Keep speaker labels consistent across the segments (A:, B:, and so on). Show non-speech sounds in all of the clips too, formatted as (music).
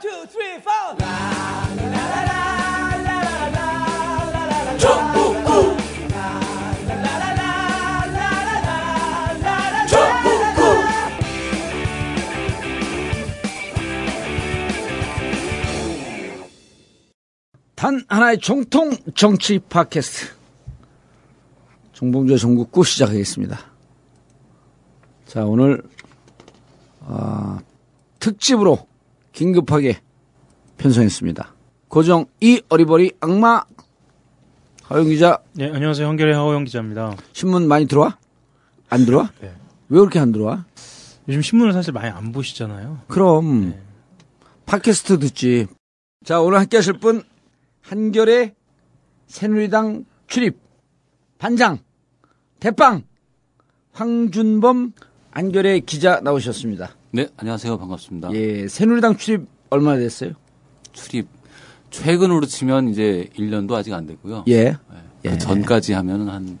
A: Two, three, four.
B: 단 하나의 정통 정치 팟캐스트 정봉주의 전국구 시작하겠습니다. 자 오늘 아, 특집으로 긴급하게 편성했습니다. 고정 이 어리버리 악마 하영 기자
C: 네, 안녕하세요. 한결의 하호영 기자입니다.
B: 신문 많이 들어와? 안 들어와?
C: 네.
B: 왜 그렇게 안 들어와?
C: 요즘 신문을 사실 많이 안 보시잖아요.
B: 그럼
C: 네.
B: 팟캐스트 듣지. 자 오늘 함께 하실 분 한결의 새누리당 출입 반장 대빵 황준범 한겨레 기자 나오셨습니다.
D: 네, 안녕하세요. 반갑습니다.
B: 예, 새누리당 출입 얼마나 됐어요?
D: 출입 최근으로 치면 이제 1년도 아직 안 되고요.
B: 예.
D: 네,
B: 예.
D: 그 전까지 하면은 한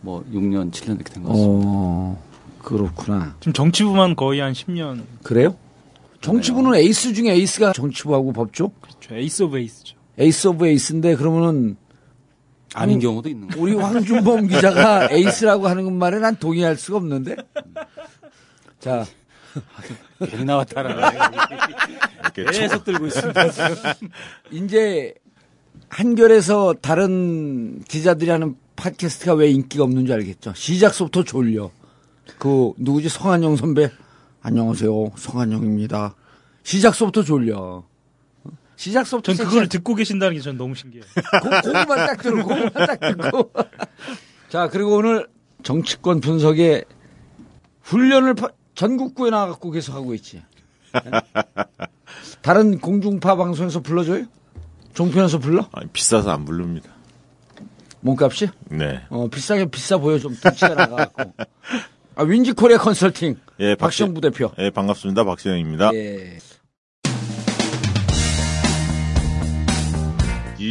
D: 뭐 6년, 7년 이렇게 된 것 같습니다.
B: 어, 그렇구나.
C: 지금 정치부만 거의 한 10년.
B: 그래요? 정치부는 에이스 중에 에이스가 정치부하고 법조?
C: 그렇죠. ace of ace죠.
B: ace of ace인데 그러면은
D: 아닌 경우도 있는 거예요.
B: 우리 황준범 (laughs) 기자가 에이스라고 하는 말에 난 동의할 수가 없는데. 자,
D: 괜히 나왔다라.
C: 계속 들고 있습니다.
B: 이제 한결에서 다른 기자들이 하는 팟캐스트가 왜 인기가 없는 줄 알겠죠. 시작서부터 졸려. 그 누구지 성한영 선배 안녕하세요 성한영입니다. 시작서부터 졸려. 시작서부터
C: 전 그걸 듣고 계신다는 게 전 너무 신기해요.
B: 고, 그만 딱 들고 고구만 딱 듣고. (laughs) 자 그리고 오늘 정치권 분석에 훈련을 파- 전국구에 나가고 계속 하고 있지. 다른 공중파 방송에서 불러줘요? 종편에서 불러?
E: 아니, 비싸서 안 부릅니다.
B: 몸값이?
E: 네.
B: 어, 비싸게 비싸 보여, 좀 덩치가 나가갖고. 아, 윈지 코리아 컨설팅.
E: 예,
B: 박시영
E: 박시-
B: 부대표.
E: 예, 반갑습니다. 박시영입니다.
B: 예.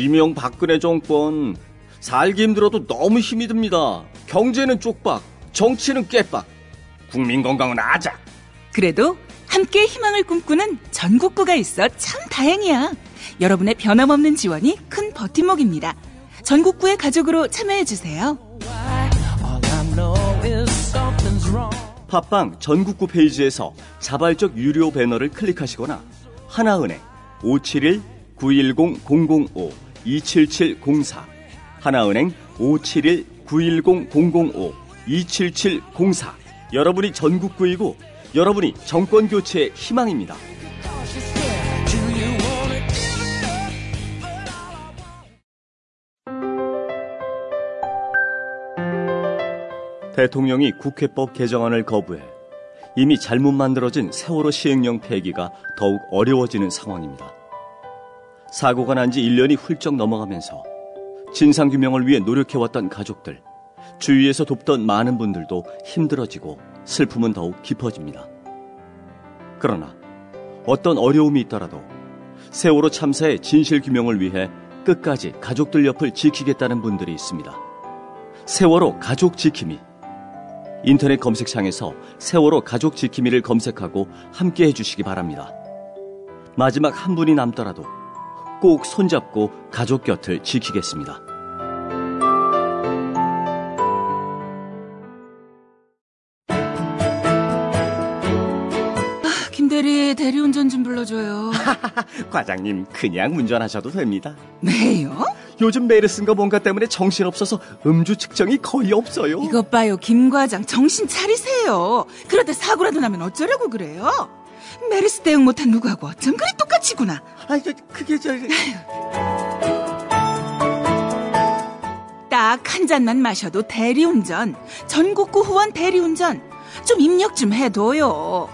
F: 이명 박근혜 정권 살기 힘들어도 너무 힘이 듭니다. 경제는 쪽박, 정치는 깨박, 국민 건강은 아작.
G: 그래도 함께 희망을 꿈꾸는 전국구가 있어 참 다행이야. 여러분의 변함없는 지원이 큰 버팀목입니다. 전국구의 가족으로 참여해주세요.
F: 팟빵 전국구 페이지에서 자발적 유료 배너를 클릭하시거나 하나은행 571-910-005-27704 하나은행 571-910-005-27704 여러분이 전국구이고 여러분이 정권 교체의 희망입니다. 대통령이 국회법 개정안을 거부해 이미 잘못 만들어진 세월호 시행령 폐기가 더욱 어려워지는 상황입니다. 사고가 난 지 1년이 훌쩍 넘어가면서 진상규명을 위해 노력해왔던 가족들, 주위에서 돕던 많은 분들도 힘들어지고 슬픔은 더욱 깊어집니다. 그러나 어떤 어려움이 있더라도 세월호 참사의 진실규명을 위해 끝까지 가족들 옆을 지키겠다는 분들이 있습니다. 세월호 가족 지킴이 인터넷 검색창에서 세월호 가족 지킴이를 검색하고 함께 해주시기 바랍니다. 마지막 한 분이 남더라도 꼭 손잡고 가족 곁을 지키겠습니다.
G: 김대리 대리운전 좀 불러줘요. (laughs)
F: 과장님, 그냥 운전하셔도 됩니다.
G: 왜요?
F: 요즘 메르스인가 뭔가 때문에 정신없어서 음주 측정이 거의 없어요.
G: 이것 봐요, 김 과장. 정신 차리세요. 그러다 사고라도 나면 어쩌려고 그래요? 메르스 대응 못한 누구하고 어쩜 그리 똑같이구나.
F: 아, 저, 그게 저...
G: 딱 한 잔만 마셔도 대리운전. 전국구 후원 대리운전. 좀 입력 좀 해둬요.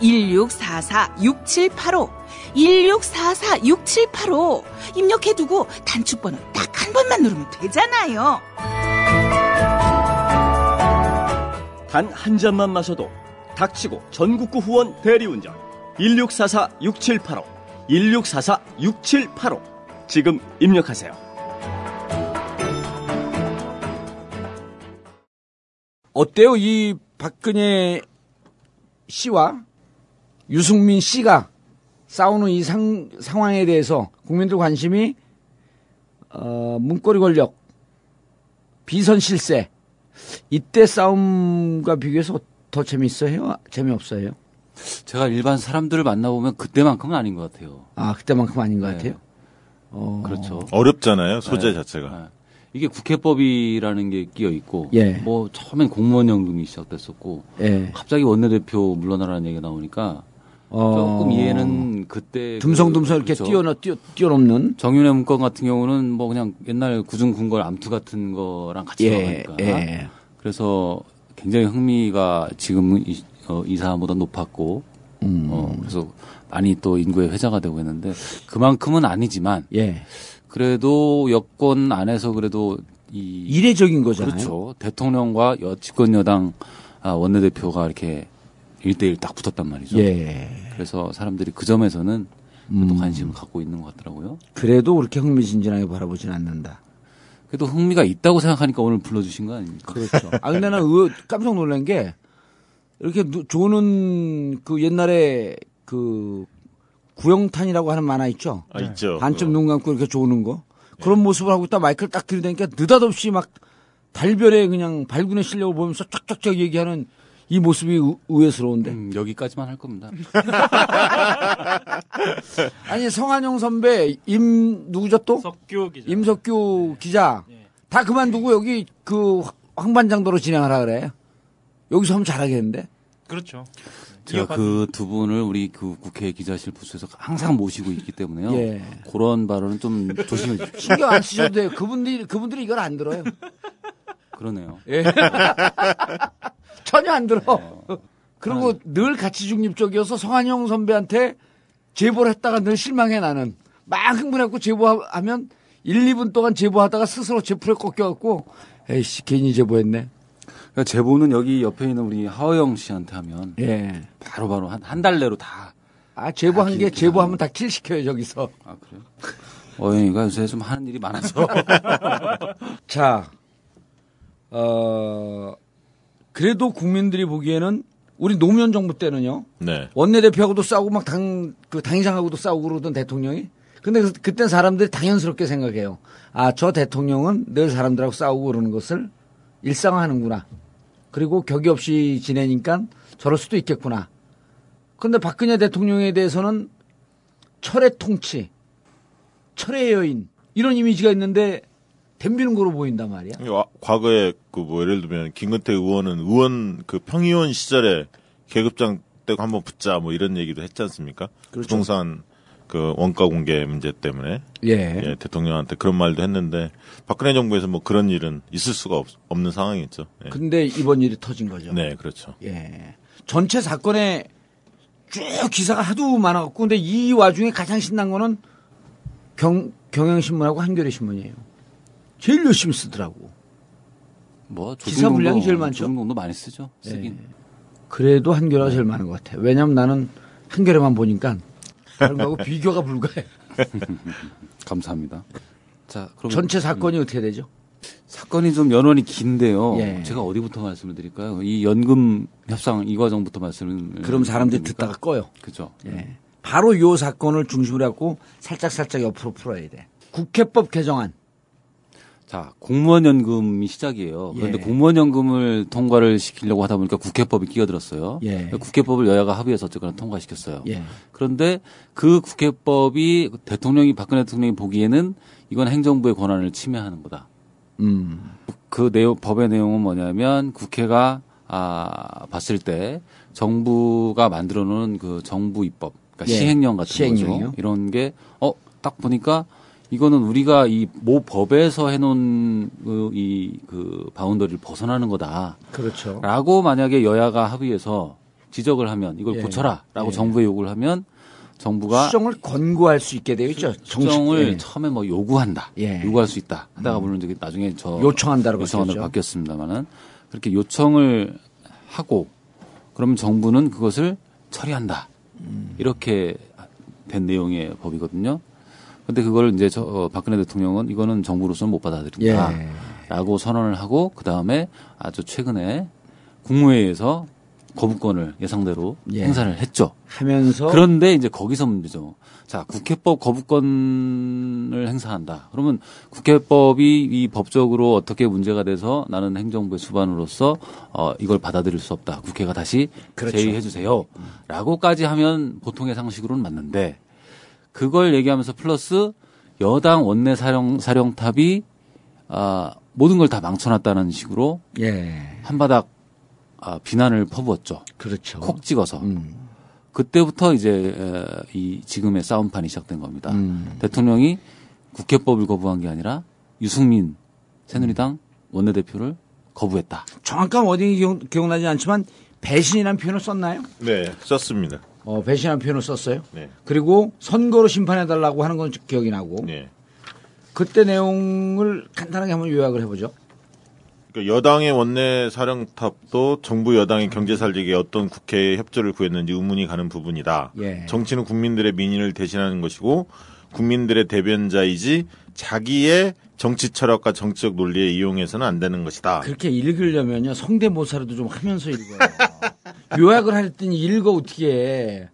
G: 1644-6785. 1644-6785. 입력해두고 단축번호 딱 한 번만 누르면 되잖아요.
F: 단 한 잔만 마셔도 닥치고 전국구 후원 대리운전 1644-6785 1644-6785 지금 입력하세요.
B: 어때요? 이 박근혜 씨와 유승민 씨가 싸우는 이 상, 상황에 대해서 국민들 관심이 어, 문고리 권력, 비선 실세 이때 싸움과 비교해서 더 재밌어요? 재미없어요?
D: 제가 일반 사람들을 만나보면 그때만큼은 아닌 것 같아요.
B: 아 그때만큼 아닌 것
D: 네.
B: 같아요. 어,
D: 그렇죠.
E: 어렵잖아요, 소재
D: 네.
E: 자체가.
D: 네. 이게 국회법이라는 게 끼어 있고,
B: 예.
D: 뭐 처음엔 공무원 연금이 시작됐었고,
B: 예.
D: 갑자기 원내대표 물러나라는 얘기가 나오니까
B: 어,
D: 조금 이해는 그때
B: 듬성듬성 이렇게
D: 그렇죠.
B: 뛰어넘 뛰어, 뛰어 넘는
D: 정윤회 문건 같은 경우는 뭐 그냥 옛날 구중궁궐 암투 같은 거랑 같이
B: 예,
D: 나가니까
B: 예.
D: 그래서 굉장히 흥미가 지금 이, 어, 이 사람보다 높았고
B: 음.
D: 어, 그래서 많이 또 인구의 회자가 되고 있는데 그만큼은 아니지만
B: 예.
D: 그래도 여권 안에서 그래도 이
B: 이례적인 거잖아요.
D: 그렇죠 대통령과 여 집권 여당 아, 원내대표가 이렇게 1대1 딱 붙었단 말이죠.
B: 예.
D: 그래서 사람들이 그 점에서는
B: 음.
D: 또 관심을 갖고 있는 것 같더라고요.
B: 그래도 그렇게 흥미진진하게 바라보진 않는다.
D: 그래도 흥미가 있다고 생각하니까 오늘 불러주신 거 아닙니까?
B: 그렇죠. 아 근데 나 의- 깜짝 놀란 게 이렇게 누- 조는 그 옛날에 그 구영탄이라고 하는 만화 있죠.
E: 아, 있죠.
B: 반쯤
E: 그거.
B: 눈 감고 이렇게 조는 거. 그런 모습을 하고 있다 마이크를 딱 들이대니까 느닷없이 막 달별에 그냥 발군의 실력을 보면서 쫙쫙쫙 얘기하는 이 모습이 의- 의외스러운데.
D: 음, 여기까지만 할 겁니다. (laughs)
B: 아니 성한용 선배 임 누구죠 또?
C: 석규 기자.
B: 임석규 기자 다 그만두고 여기 그 황반장도로 진행하라 그래. 여기서 하면 잘하겠는데.
C: 그렇죠.
D: 제가 그 두 분을 우리 그 국회 기자실 부스에서 항상 모시고 있기 때문에요.
B: 예.
D: 그런 발언은 좀 조심해 주십시오.
B: 신경 안 쓰셔도 돼요. 그분들이 그분들이 이걸 안 들어요.
D: 그러네요.
B: 예. (laughs) 전혀 안 들어. 그리고 늘 가치 중립적이어서 성한용 선배한테 제보를 했다가 늘 실망해 나는. 막 흥분해갖고 제보하면 1, 2분 동안 제보하다가 스스로 제풀에 꺾여갖고 에이씨 괜히 제보했네.
D: 그러니까 제보는 여기 옆에 있는 우리 하호영 씨한테 하면
B: 예.
D: 바로바로 한, 한 달 내로 다.
B: 아 제보한 게 제보하면 다 킬 시켜요 저기서.
D: 아, 그래요? 어영이가 요새 좀 하는 일이 많아서. (laughs)
B: 자, 어 그래도 국민들이 보기에는 우리 노무현 정부 때는요.
E: 네.
B: 원내대표하고도 싸우고 막 당, 그 당이상하고도 싸우고 그러던 대통령이. 근데 그, 그땐 사람들이 당연스럽게 생각해요. 아, 저 대통령은 늘 사람들하고 싸우고 그러는 것을 일상화하는구나. 그리고 격이 없이 지내니까 저럴 수도 있겠구나. 근데 박근혜 대통령에 대해서는 철의 통치, 철의 여인, 이런 이미지가 있는데 덤비는 거로 보인단 말이야.
E: 와- 과거에 그 뭐 예를 들면 김근태 의원은 의원 그 평의원 시절에 계급장 때 한번 붙자 뭐 이런 얘기도 했지 않습니까?
B: 그렇죠.
E: 부동산 그 원가 공개 문제 때문에
B: 예.
E: 예, 대통령한테 그런 말도 했는데 박근혜 정부에서 뭐 그런 일은 있을 수가 없, 는 상황이었죠. 예.
B: 근데 이번 일이 터진 거죠.
E: 네, 그렇죠.
B: 예. 전체 사건에 쭉 기사가 하도 많아갖고, 근데 이 와중에 가장 신난 거는 경, 경향신문하고 한겨레 신문이에요. 제일 열심히 쓰더라고.
D: 뭐,
B: 기사 분량이 제일 많죠?
D: 조중동도 많이 쓰죠. 쓰긴.
B: 그래도 한겨레가 제일 많은 것 같아요. 왜냐면 나는 한겨레만 보니까 다른 거하고 비교가 불가해. (laughs)
D: 감사합니다. 자, 그럼
B: 전체 사건이 어떻게 되죠?
D: 사건이 좀 연원이 긴데요.
B: 예.
D: 제가 어디부터 말씀을 드릴까요? 이 연금 협상 이 과정부터 말씀을
B: 그럼 사람들이
D: 드립니까?
B: 듣다가 꺼요.
D: 그죠.
B: 예. 바로 요 사건을 중심으로 해갖고 살짝살짝 옆으로 풀어야 돼. 국회법 개정안.
D: 자, 공무원 연금이 시작이에요. 그런데
B: 예.
D: 공무원 연금을 통과를 시키려고 하다 보니까 국회법이 끼어들었어요.
B: 예.
D: 국회법을 여야가 합의해서 어쨌거나 통과시켰어요.
B: 예.
D: 그런데 그 국회법이 대통령이 박근혜 대통령이 보기에는 이건 행정부의 권한을 침해하는 거다.
B: 음.
D: 그 내용 법의 내용은 뭐냐면 국회가 아 봤을 때 정부가 만들어 놓은 그 정부 입법 그러니까
B: 예,
D: 시행령 같은
B: 시행령이요.
D: 거죠. 이런 게 어 딱 보니까 이거는 우리가 이 모 법에서 해 놓은 그 이그 바운더리를 벗어나는 거다라고
B: 그렇죠.
D: 만약에 여야가 합의해서 지적을 하면 이걸
B: 예,
D: 고쳐라라고
B: 예.
D: 정부에 요구를 하면 정부가
B: 수정을 권고할 수 있게 되어 있죠.
D: 수정을
B: 예.
D: 처음에 뭐 요구한다.
B: 예.
D: 요구할 수 있다. 하다가 물론 이제 나중에 저
B: 요청한다로 바뀌었죠.
D: 바뀌었습니다만은 그렇게 요청을 하고 그러면 정부는 그것을 처리한다.
B: 음.
D: 이렇게 된 내용의 법이거든요. 근데 그걸 이제 저 어, 박근혜 대통령은 이거는 정부로서는 못 받아들인다.
B: 예.
D: 라고 선언을 하고 그 다음에 아주 최근에 국무회의에서 거부권을 예상대로
B: 예.
D: 행사를 했죠.
B: 하면서
D: 그런데 이제 거기서 문제죠. 자, 국회법 거부권을 행사한다. 그러면 국회법이 이 법적으로 어떻게 문제가 돼서 나는 행정부의 수반으로서 어, 이걸 받아들일 수 없다. 국회가 다시
B: 그렇죠.
D: 제의해 주세요. 라고까지 하면 보통의 상식으로는 맞는데 그걸 얘기하면서 플러스 여당 원내 사령 사령탑이 아, 모든 걸 다 망쳐놨다는 식으로
B: 예.
D: 한바닥 아, 비난을 퍼부었죠.
B: 그렇죠.
D: 콕 찍어서.
B: 음.
D: 그때부터 이제 에, 이 지금의 싸움판이 시작된 겁니다.
B: 음.
D: 대통령이 국회법을 거부한 게 아니라 유승민 새누리당 원내대표를 거부했다.
B: 정확한 워딩이 기억, 기억나지 않지만 배신이라는 표현을 썼나요?
E: 네, 썼습니다.
B: 어, 배신이라는 표현을 썼어요.
E: 네.
B: 그리고 선거로 심판해달라고 하는 건 기억이 나고
E: 네.
B: 그때 내용을 간단하게 한번 요약을 해보죠.
E: 그러니까 여당의 원내 사령탑도 정부 여당의 경제 살리기에 어떤 국회의 협조를 구했는지 의문이 가는 부분이다.
B: 예.
E: 정치는 국민들의 민의를 대신하는 것이고 국민들의 대변자이지 자기의 정치 철학과 정치적 논리에 이용해서는 안 되는 것이다.
B: 그렇게 읽으려면요 성대모사라도 좀 하면서 읽어요. (laughs) 요약을 했더니 읽어 어떻게 해.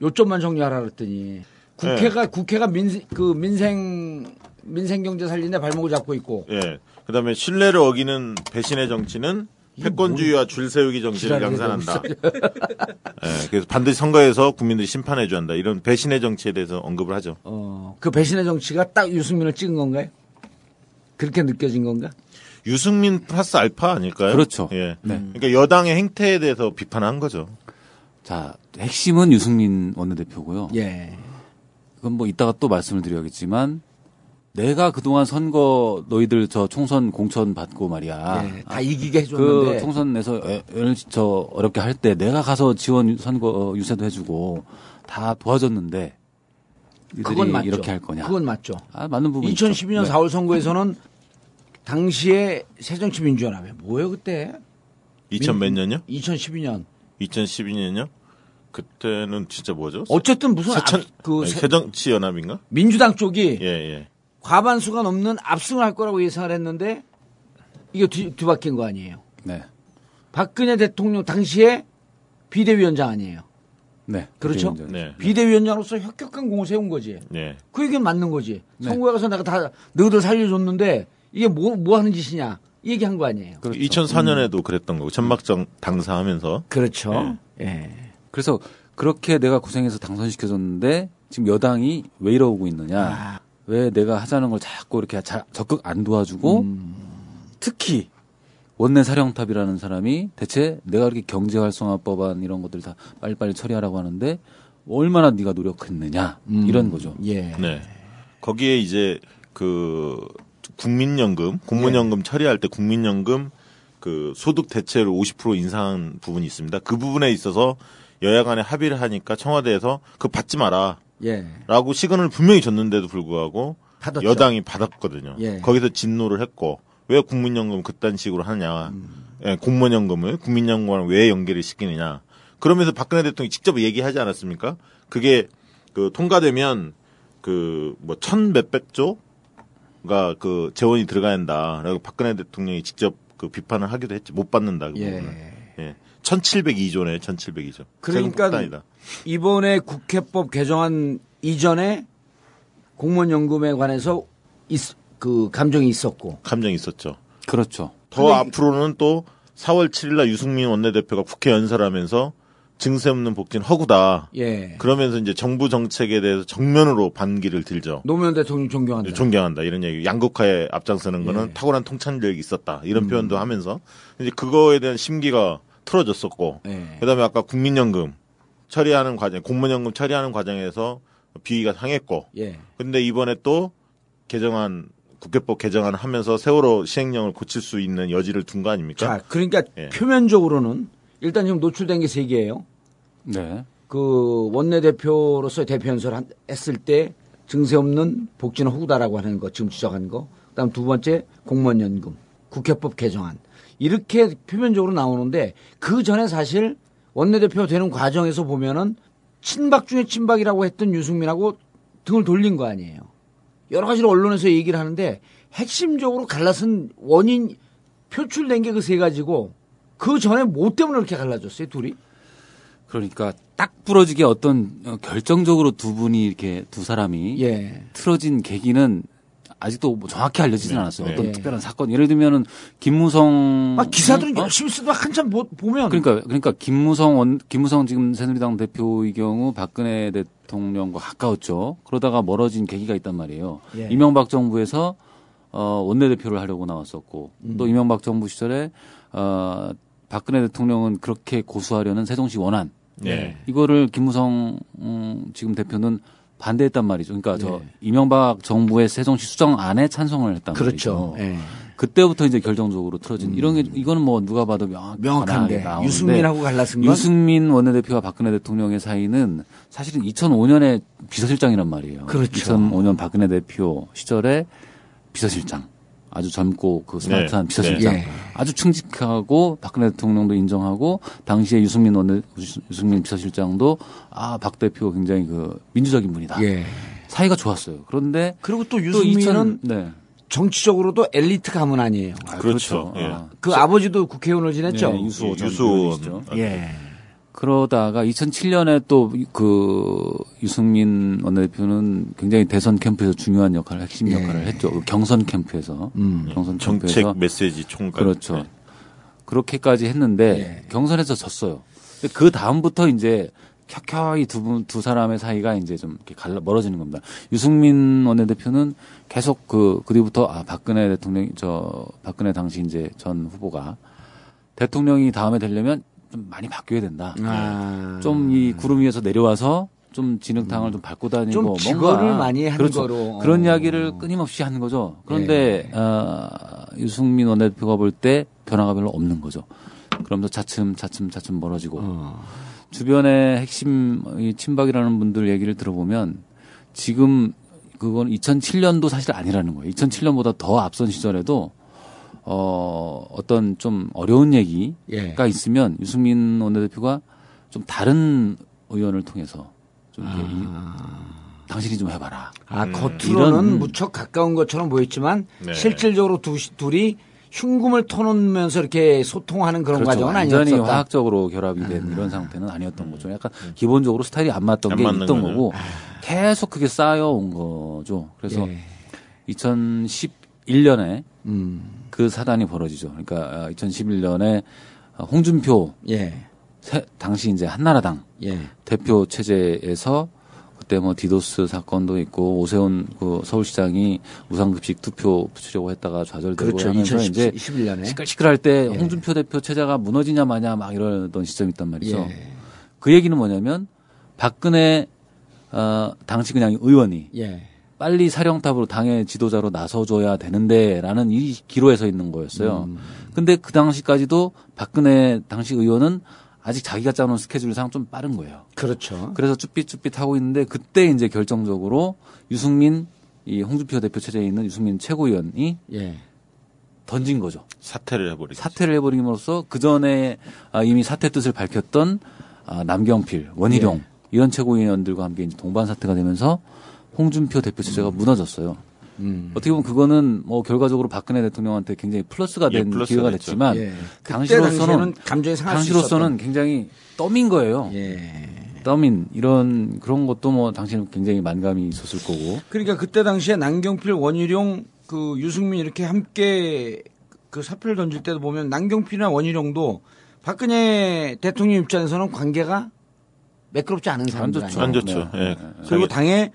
B: 요점만 정리하라 그랬더니 국회가 국회가 민생 그 민생 민생 경제 살리는데 발목을 잡고 있고
E: 예. 그다음에 신뢰를 어기는 배신의 정치는 패권주의와 줄 세우기 정치를 양산한다. (laughs) 예. 그래서 반드시 선거에서 국민들이 심판해 줘야 한다. 이런 배신의 정치에 대해서 언급을 하죠.
B: 어, 그 배신의 정치가 딱 유승민을 찍은 건가요? 그렇게 느껴진 건가?
E: 유승민 플러스 알파 아닐까요?
D: 그렇죠.
E: 예.
D: 네.
E: 그러니까 여당의 행태에 대해서 비판한 거죠.
D: 자, 핵심은 유승민 원내대표고요.
B: 예.
D: 그건 뭐 이따가 또 말씀을 드려야겠지만 내가 그동안 선거 너희들 저 총선 공천 받고 말이야.
B: 예, 다 이기게
D: 그
B: 해줬는데
D: 총선에서 애- 애를 저 어렵게 할 때 내가 가서 지원 유- 선거 어, 유세도 해주고 다 도와줬는데
B: 그건
D: 이들이
B: 맞죠.
D: 이렇게 할 거냐?
B: 그건 맞죠.
D: 아 맞는 부분.
B: 2012년
D: 있죠.
B: 4월 선거에서는 당시에 새정치민주연합이 뭐예요 그때?
E: 2000 몇 년요?
B: 2012년.
E: 2012년요? 그때는 진짜 뭐죠?
B: 어쨌든 무슨
E: 세천,
B: 앞, 그
E: 아니,
B: 새-
E: 새정치 연합인가?
B: 민주당 쪽이
E: 예, 예.
B: 과반수가 넘는 압승을 할 거라고 예상을 했는데 이게 뒤, 뒤바뀐 거 아니에요.
D: 네,
B: 박근혜 대통령 당시에 비대위원장 아니에요.
D: 네,
B: 그렇죠?
D: 이제
E: 네.
B: 비대위원장으로서 혁혁한 공을 세운 거지.
E: 예.
B: 그 얘기는 맞는 거지.
D: 네.
B: 선거에 가서 내가 다 너희들 살려줬는데 이게 뭐, 뭐 하는 짓이냐. 이 얘기한 거 아니에요.
D: 그렇죠.
E: 2004년에도 그랬던 거고 천막정 당사하면서
B: 그렇죠. 예.
D: 그래서 그렇게 내가 고생해서 당선시켜줬는데 지금 여당이 왜 이러고 있느냐?
B: 아.
D: 왜 내가 하자는 걸 자꾸 이렇게 자- 적극 안 도와주고
B: 음.
D: 특히 원내 사령탑이라는 사람이 대체 내가 이렇게 경제 활성화 법안 이런 것들 다 빨리빨리 처리하라고 하는데 얼마나 네가 노력했느냐 이런 거죠.
B: 예.
E: 네. 거기에 이제 그 국민연금, 공무원연금 처리할 때 국민연금 그 소득 대체를 50% 인상한 부분이 있습니다. 그 부분에 있어서 여야 간에 합의를 하니까 청와대에서 그거 받지 마라.
B: 예.
E: 라고 시간을 분명히 줬는데도 불구하고
B: 받았죠.
E: 여당이 받았거든요.
B: 예.
E: 거기서 진노를 했고 왜 국민연금 그딴 식으로 하느냐. 예, 공무원연금을 국민연금과 왜 연계를 시키느냐. 그러면서 박근혜 대통령이 직접 얘기하지 않았습니까? 그게 그 통과되면 그 뭐 천 몇백 조가 그 재원이 들어가야 한다. 라고 박근혜 대통령이 직접 그 비판을 하기도 했지. 못 받는다. 그
B: 예.
E: 부분을. 예. 1702조네, 1702조.
B: 그러니까
E: 폭탄이다.
B: 이번에 국회법 개정안 이전에 공무원 연금에 관해서 있- 그 감정이 있었고
E: 감정이 있었죠.
D: 그렇죠.
E: 더 앞으로는 또 4월 7일 날 유승민 원내대표가 국회 연설하면서 증세 없는 복지는 허구다.
B: 예.
E: 그러면서 이제 정부 정책에 대해서 정면으로 반기를 들죠.
B: 노무현 대통령 존경한다.
E: 존경한다 이런 얘기. 양극화에 앞장서는 거는
B: 예.
E: 탁월한 통찰력이 있었다 이런
B: 음.
E: 표현도 하면서 이제 그거에 대한 심기가 틀어졌었고
B: 예.
E: 그다음에 아까 국민연금 처리하는 과정, 공무원연금 처리하는 과정에서 비위가 상했고
B: 예.
E: 근데 이번에 또 개정안 국회법 개정안을 하면서 세월호 시행령을 고칠 수 있는 여지를 둔 거 아닙니까?
B: 자, 그러니까
E: 예.
B: 표면적으로는 일단 지금 노출된 게 세 개예요.
D: 네.
B: 그 원내대표로서 대표 연설 한- 했을 때 증세 없는 복지는 허구다라고 하는 거 지금 지적한 거. 그다음 두 번째 공무원 연금, 국회법 개정안 이렇게 표면적으로 나오는데 그 전에 사실 원내대표 되는 과정에서 보면은 친박 중에 친박이라고 했던 유승민하고 등을 돌린 거 아니에요. 여러 가지로 언론에서 얘기를 하는데 핵심적으로 갈라선 원인 표출된 게 그 세 가지고 그 전에 뭐 때문에 그렇게 갈라졌어요, 둘이?
D: 그러니까 딱 부러지게 어떤 어, 결정적으로 두 분이 이렇게 두 사람이
B: 예.
D: 틀어진 계기는 아직도 뭐 정확히 알려지진 않았어요.
E: 네.
D: 어떤
B: 네.
D: 특별한 사건. 예를 들면은 김무성
B: 막 기사들은
D: 어?
B: 열심히 쓰다 한참 보, 보면.
D: 그러니까 그러니까 김무성 원 김무성 지금 새누리당 대표의 경우 박근혜 대통령과 가까웠죠. 그러다가 멀어진 계기가 있단 말이에요.
B: 예.
D: 이명박 정부에서 어 원내대표를 하려고 나왔었고
B: 음.
D: 또 이명박 정부 시절에 어 박근혜 대통령은 그렇게 고수하려는 세종시 원안
E: 예.
D: 이거를 김무성 음, 지금 대표는 반대했단 말이죠. 그러니까 저
B: 예.
D: 이명박 정부의 세종시 수정 안에 찬성을 했단
B: 그렇죠.
D: 말이죠.
B: 예.
D: 그때부터 이제 결정적으로 틀어진 이런 게 이거는 뭐 누가 봐도 명확,
B: 명확한데.
D: 나오는데
B: 유승민하고 갈라진 건.
D: 유승민 원내대표와 박근혜 대통령의 사이는 사실은 2005년에 비서실장이란 말이에요.
B: 그렇죠.
D: 2005년 박근혜 대표 시절에 비서실장. 아주 젊고 그 스마트한
E: 네.
D: 비서실장.
B: 네.
D: 아주 충직하고 박근혜 대통령도 인정하고 당시에 유승민 원내 유승민 비서실장도 아 박 대표 굉장히 그 민주적인 분이다.
B: 예.
D: 사이가 좋았어요. 그런데
B: 그리고
D: 또또
B: 유승민은
D: 2000, 네.
B: 정치적으로도 엘리트 가문 아니에요.
D: 아,
E: 그렇죠. 예.
D: 아,
B: 그 아버지도 국회의원을 지냈죠.
D: 네, 유수호 전
E: 유수호.
B: 예.
D: 그러다가 2007년에 또 그 유승민 원내대표는 굉장히 대선 캠프에서 중요한 역할을 핵심
B: 예.
D: 역할을 했죠. 그 경선 캠프에서
B: 음.
D: 경선
E: 정책
D: 캠프에서
E: 메시지 총괄.
D: 그렇죠.
E: 네.
D: 그렇게까지 했는데
B: 예.
D: 경선에서 졌어요. 그 다음부터 이제 켜켜이 두 분 두 사람의 사이가 이제 좀 이렇게 갈라 멀어지는 겁니다. 유승민 원내대표는 계속 그 그 뒤부터 아 박근혜 대통령 저 박근혜 당시 이제 전 후보가 대통령이 다음에 되려면 좀 많이 바뀌어야 된다.
B: 아.
D: 좀이 구름 위에서 내려와서 좀 진흙탕을 좀 밟고 다니고
B: 좀
D: 뭔가
B: 많이 하는
D: 그렇죠.
B: 거로.
D: 그런
B: 어.
D: 이야기를 끊임없이 하는 거죠. 그런데 어, 유승민 원내대표가 볼 때 변화가 별로 없는 거죠. 그러면서 차츰 차츰 차츰 멀어지고
B: 어.
D: 주변에 핵심 이 친박이라는 분들 얘기를 들어보면 지금 그건 2007년도 사실 아니라는 거예요. 2007년보다 더 앞선 시절에도 어 어떤 좀 어려운 얘기가
B: 예.
D: 있으면 유승민 원내대표가 좀 다른 의원을 통해서 좀 이- 당신이 좀 해봐라.
B: 아,
E: 음.
B: 겉으로는
D: 이런-
B: 무척 가까운 것처럼 보였지만
E: 네.
B: 실질적으로 두, 둘이 흉금을 터놓으면서 이렇게 소통하는 그런
D: 그렇죠.
B: 과정은
D: 완전히
B: 아니었었다.
D: 화학적으로 결합이 된 이런 상태는 아니었던 거죠. 약간 기본적으로 스타일이 안 맞던
E: 안
D: 게 있던
E: 거죠.
D: 거고 계속 그게 쌓여온 거죠. 그래서
B: 예.
D: 2011년에
B: 음.
D: 그 사단이 벌어지죠. 그러니까 2011년에 홍준표
B: 예.
D: 새- 당시 이제 한나라당
B: 예.
D: 대표 체제에서 그때 뭐 디도스 사건도 있고 오세훈 그 서울시장이 무상급식 투표 붙이려고 했다가 좌절되고
B: 그렇죠.
D: 하면서 이제
B: 2021년에.
D: 시끌시끌할 때
B: 예.
D: 홍준표 대표 체제가 무너지냐 마냐 막 이러던 시점이 있단 말이죠.
B: 예.
D: 그 얘기는 뭐냐면 박근혜 어, 당시 그냥 의원이
B: 예.
D: 빨리 사령탑으로 당의 지도자로 나서줘야 되는데라는 이 기로에 서 있는 거였어요.
B: 음.
D: 근데 그 당시까지도 박근혜 당시 의원은 아직 자기가 짜놓은 스케줄상 좀 빠른 거예요.
B: 그렇죠.
D: 그래서 쭈삣쭈삣 하고 있는데 그때 이제 결정적으로 유승민 이 홍준표 대표 체제에 있는 유승민 최고위원이
B: 예.
D: 던진 거죠.
E: 사퇴를 해버리죠.
D: 사퇴를 해버림으로써 그 전에 아, 이미 사퇴 뜻을 밝혔던 아, 남경필, 원희룡
B: 예.
D: 이런 최고위원들과 함께 이제 동반 사퇴가 되면서 홍준표 대표 체제가 무너졌어요.
B: 음.
D: 어떻게 보면 그거는 뭐 결과적으로 박근혜 대통령한테 굉장히 플러스가
E: 예,
D: 된
E: 플러스가
D: 기회가
E: 됐죠.
D: 됐지만
B: 예.
D: 당시로서는
B: 감정이 상할 수
D: 당시로서는. 굉장히 떠민 거예요.
B: 예.
D: 떠민 이런 그런 것도 뭐 당시는 굉장히 만감이 있었을 거고.
B: 그러니까 그때 당시에 남경필, 원희룡, 그 유승민 이렇게 함께 그 사표를 던질 때도 보면 남경필이나 원희룡도 박근혜 대통령 입장에서는 관계가 매끄럽지 않은 사람들
D: 좋죠.
B: 아니에요.
E: 안 좋죠.
D: 네.
E: 예.
B: 그리고 당의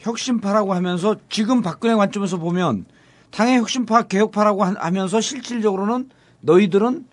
B: 혁신파라고 하면서 지금 박근혜 관점에서 보면 당의 혁신파, 개혁파라고 하- 하면서 실질적으로는 너희들은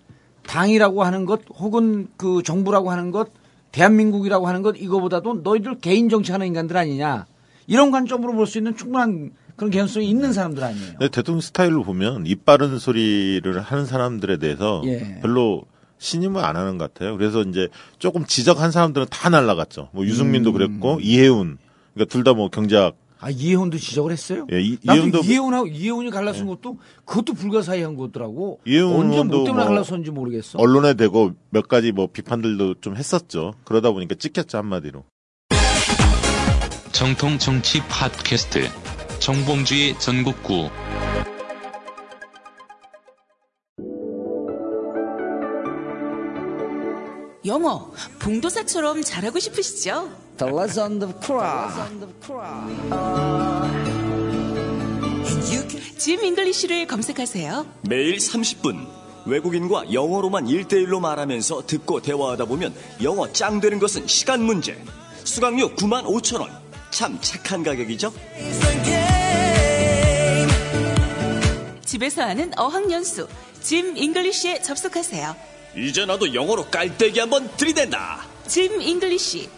B: 당이라고 하는 것 혹은 그 정부라고 하는 것 대한민국이라고 하는 것 이거보다도 너희들 개인 정치하는 인간들 아니냐 이런 관점으로 볼 수 있는 충분한 그런 개연성이 있는 사람들 아니에요.
E: 근데 대통령 스타일로 보면 입 바른 소리를 하는 사람들에 대해서
B: 예.
E: 별로 신임을 안 하는 것 같아요. 그래서 이제 조금 지적한 사람들은 다 날라갔죠. 뭐 유승민도 그랬고 이해운 그러니까 둘 다 뭐 경제학
B: 아 이해훈도 지적을 했어요.
E: 예, 이,
B: 나도 이해훈하고 이해훈이 갈라선 것도 그것도 불가사의한 거더라고.
E: 이해훈
B: 언제 뭐 때문에
E: 뭐
B: 갈라섰는지 모르겠어.
E: 언론에 대고 몇 가지 뭐 비판들도 좀 했었죠. 그러다 보니까 찍혔죠 한마디로.
H: 정통 정치 팟캐스트 정봉주의 전국구
G: 영어 봉도사처럼 잘하고 싶으시죠?
B: The Legend of Korra.
G: 짐 잉글리쉬를 검색하세요.
F: 매일 30분 외국인과 영어로만 1대1로 말하면서 듣고 대화하다 보면 영어 짱 되는 것은 시간 문제. 수강료 9만 5천 원. 참 착한 가격이죠?
G: 집에서 하는 어학연수 Jim English에 접속하세요.
F: 이제 나도 영어로 깔때기 한번 들이댄다.
G: Jim English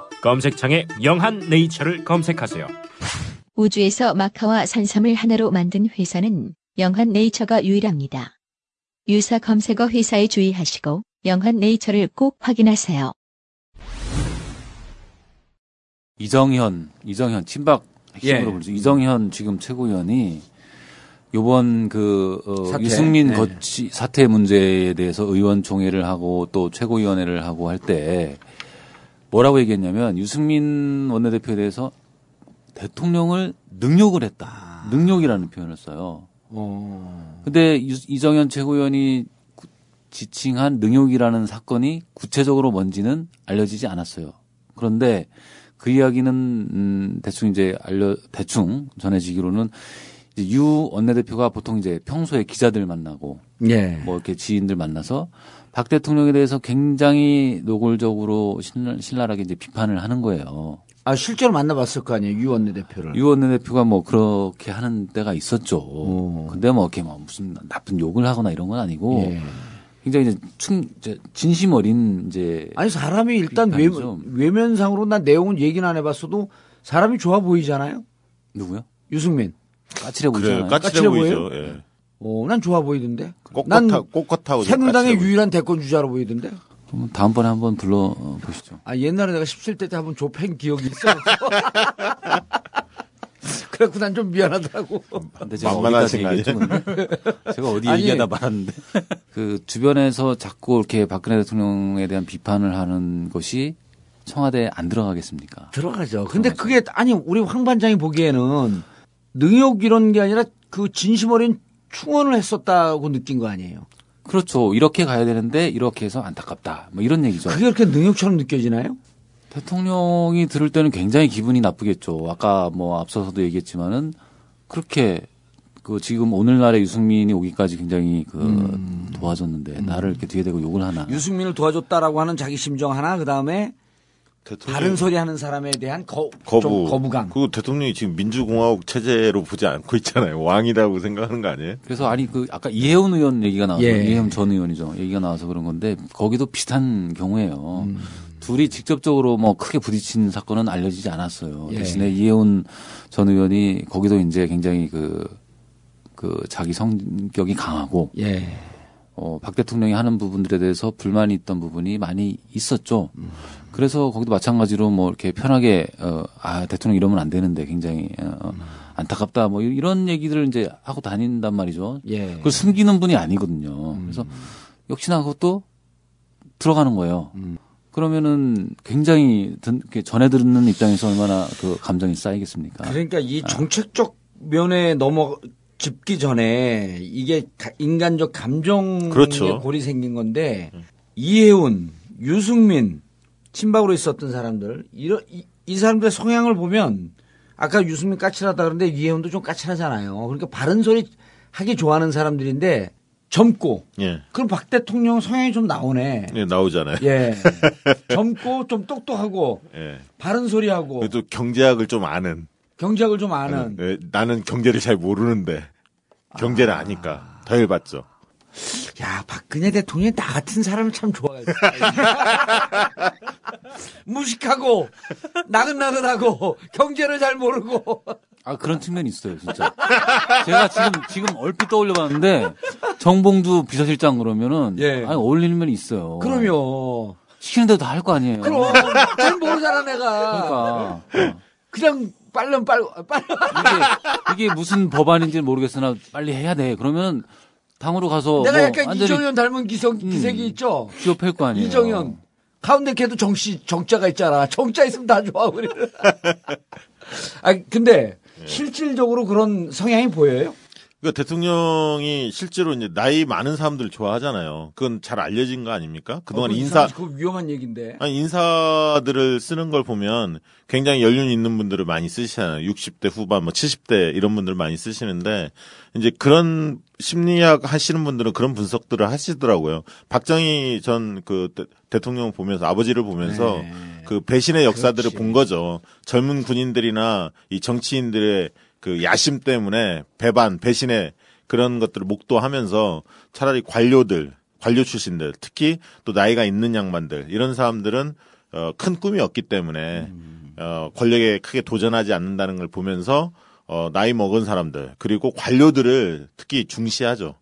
I: 검색창에 영한 네이처를 검색하세요.
J: 우주에서 마카와 산삼을 하나로 만든 회사는 영한 네이처가 유일합니다. 유사 검색어 회사에 주의하시고 영한 네이처를 꼭 확인하세요.
D: 이정현, 이정현 친박 핵심으로
B: 예.
D: 부르죠. 이정현 지금 최고위원이 요번 그 어,
B: 사태.
D: 유승민
B: 네.
D: 거치 사태 문제에 대해서 의원총회를 하고 또 최고위원회를 하고 할 때 뭐라고 얘기했냐면 유승민 원내대표에 대해서 대통령을 능욕을 했다. 능욕이라는 표현을 써요.
B: 어.
D: 근데 유- 이정현 최고위원이 구- 지칭한 능욕이라는 사건이 구체적으로 뭔지는 알려지지 않았어요. 그런데 그 이야기는 음 대충 이제 알려 대충 전해지기로는 이제 유 원내대표가 보통 이제 평소에 기자들 만나고
B: 예.
D: 뭐 이렇게 지인들 만나서 박 대통령에 대해서 굉장히 노골적으로 신랄, 신랄하게 이제 비판을 하는 거예요.
B: 아 실제로 만나봤을 거 아니에요 유 원내대표를.
D: 유 원내대표가 뭐 그렇게 하는 때가 있었죠.
B: 오.
D: 근데 뭐 이렇게 뭐 무슨 나쁜 욕을 하거나 이런 건 아니고
B: 예.
D: 굉장히 이제 충 진심 어린 이제
B: 아니 사람이 일단 외. 외면상으로 난 내용은 얘기는 안 해봤어도 사람이 좋아 보이잖아요.
D: 누구요?
B: 유승민.
D: 까칠해
E: 그래,
D: 보이잖아요.
E: 까칠해
B: 까칠해
E: 보이죠. 예.
B: 어, 난 좋아 보이던데. 난
E: 꼿꼿하, 꼿꼿하고 좀
B: 새누리당의. 유일한 대권 주자로 보이던데.
D: 그럼 다음번에 한번 불러 보시죠.
B: 아 옛날에 내가 17대 때 한번 조팬 기억이 있어. (laughs) 그래갖고 난 좀 미안하더라고.
D: 근데 제가
E: 만만하신
D: 어디까지
E: 거
D: 얘기했죠? 근데? 제가 어디 (laughs)
B: 아니.
D: 얘기하다 말았는데. (laughs) 그 주변에서 자꾸 이렇게 박근혜 대통령에 대한 비판을 하는 것이 청와대에 안 들어가겠습니까?
B: 들어가죠. 근데 그게 아니 우리 황 반장이 보기에는 능욕 이런 게 아니라 그 진심 어린 충원을 했었다고 느낀 거 아니에요.
D: 그렇죠. 이렇게 가야 되는데 이렇게 해서 안타깝다. 뭐 이런 얘기죠.
B: 그게 그렇게 능욕처럼 느껴지나요?
D: 대통령이 들을 때는 굉장히 기분이 나쁘겠죠. 아까 뭐 앞서서도 얘기했지만은 그렇게 그 지금 오늘날의 유승민이 오기까지 굉장히 그 도와줬는데 나를 이렇게 뒤에 대고 욕을 하나.
B: 유승민을 도와줬다라고 하는 자기 심정 하나 그 다음에
E: 대통령이
B: 다른 소리 하는 사람에 대한 거,
E: 거부.
B: 좀 거부감.
E: 그리고 대통령이 지금 민주공화국 체제로 보지 않고 있잖아요. 왕이라고 생각하는 거 아니에요?
D: 그래서 아니 그 아까 이혜훈 의원 얘기가 나와서
B: 예.
D: 이혜훈 전 의원이죠. 얘기가 나와서 그런 건데 거기도 비슷한 경우예요. 둘이 직접적으로 뭐 크게 부딪힌 사건은 알려지지 않았어요.
B: 예.
D: 대신에 이혜훈 전 의원이 거기도 이제 굉장히 그, 그 자기 성격이 강하고
B: 예.
D: 어, 박 대통령이 하는 부분들에 대해서 불만이 있던 부분이 많이 있었죠. 그래서 거기도 마찬가지로 뭐 이렇게 편하게 어, 아 대통령 이러면 안 되는데 굉장히 어, 안타깝다 뭐 이런 얘기들을 이제 하고 다닌단 말이죠.
B: 예.
D: 그걸 숨기는 분이 아니거든요. 그래서 역시나 그것도 들어가는 거예요. 그러면은 굉장히 듣- 이렇게 전해 듣는 입장에서 얼마나 그 감정이 쌓이겠습니까?
B: 그러니까 이 정책적 면에 넘어 짚기 전에 이게 가- 인간적 감정의
E: 그렇죠.
B: 골이 생긴 건데 이혜훈, 유승민, 친박으로 있었던 사람들 이런 이, 이 사람들의 성향을 보면 아까 유승민 까칠하다 그러는데 이혜훈도 좀 까칠하잖아요. 그러니까 바른 소리 하기 좋아하는 사람들인데 젊고.
E: 예.
B: 그럼 박 대통령 성향이 좀 나오네.
E: 예, 나오잖아요.
B: 예. (laughs) 젊고 좀 똑똑하고
E: 예.
B: 바른 소리하고
E: 그래도 경제학을 좀 아는.
B: 경제학을 좀 아는.
E: 예, 나는 경제를 잘 모르는데 경제를 아... 니까더 열받죠.
B: 야, 박근혜 대통령이 나 같은 사람을 참 좋아했어. (laughs) (laughs) 무식하고, 나긋나긋하고, 경제를 잘 모르고.
D: 아, 그런 측면이 있어요, 진짜. 제가 지금, 지금 얼핏 떠올려 봤는데, 정봉주 비서실장 그러면은,
B: 예.
D: 아니, 어울리는 면이 있어요.
B: 그럼요.
D: 시키는 대로 다 할 거 아니에요.
B: 그럼, 잘 모르잖아, 내가.
D: 그러니까.
B: 그냥 빨면 빨, 빨.
D: 이게, 이게 무슨 법안인지는 모르겠으나 빨리 해야 돼. 그러면 당으로 가서.
B: 내가
D: 뭐
B: 약간 이정현 닮은 기성, 기색이 있죠?
D: 기업할 거 아니에요.
B: 이정현. 가운데 걔도 정씨, 정자가 있잖아. 정자 있으면 다 좋아, 우리 (laughs) 아, 근데, 실질적으로 그런 성향이 보여요?
E: 그러니까 대통령이 실제로 이제 나이 많은 사람들 좋아하잖아요. 그건 잘 알려진 거 아닙니까? 그동안
B: 어,
E: 인사
B: 그거 위험한 얘기인데.
E: 아니 인사들을 쓰는 걸 보면 굉장히 연륜 있는 분들을 많이 쓰시잖아요. 60대 후반 뭐 70대 이런 분들 많이 쓰시는데 이제 그런 심리학 하시는 분들은 그런 분석들을 하시더라고요. 박정희 전 그 대통령 보면서 아버지를 보면서
B: 네.
E: 그 배신의 역사들을
B: 그렇지.
E: 본 거죠. 젊은 군인들이나 이 정치인들의 그 야심 때문에 배반, 배신의 그런 것들을 목도하면서 차라리 관료들, 관료 출신들, 특히 또 나이가 있는 양반들 이런 사람들은 어, 큰 꿈이 없기 때문에 어, 권력에 크게 도전하지 않는다는 걸 보면서 어, 나이 먹은 사람들 그리고 관료들을 특히 중시하죠.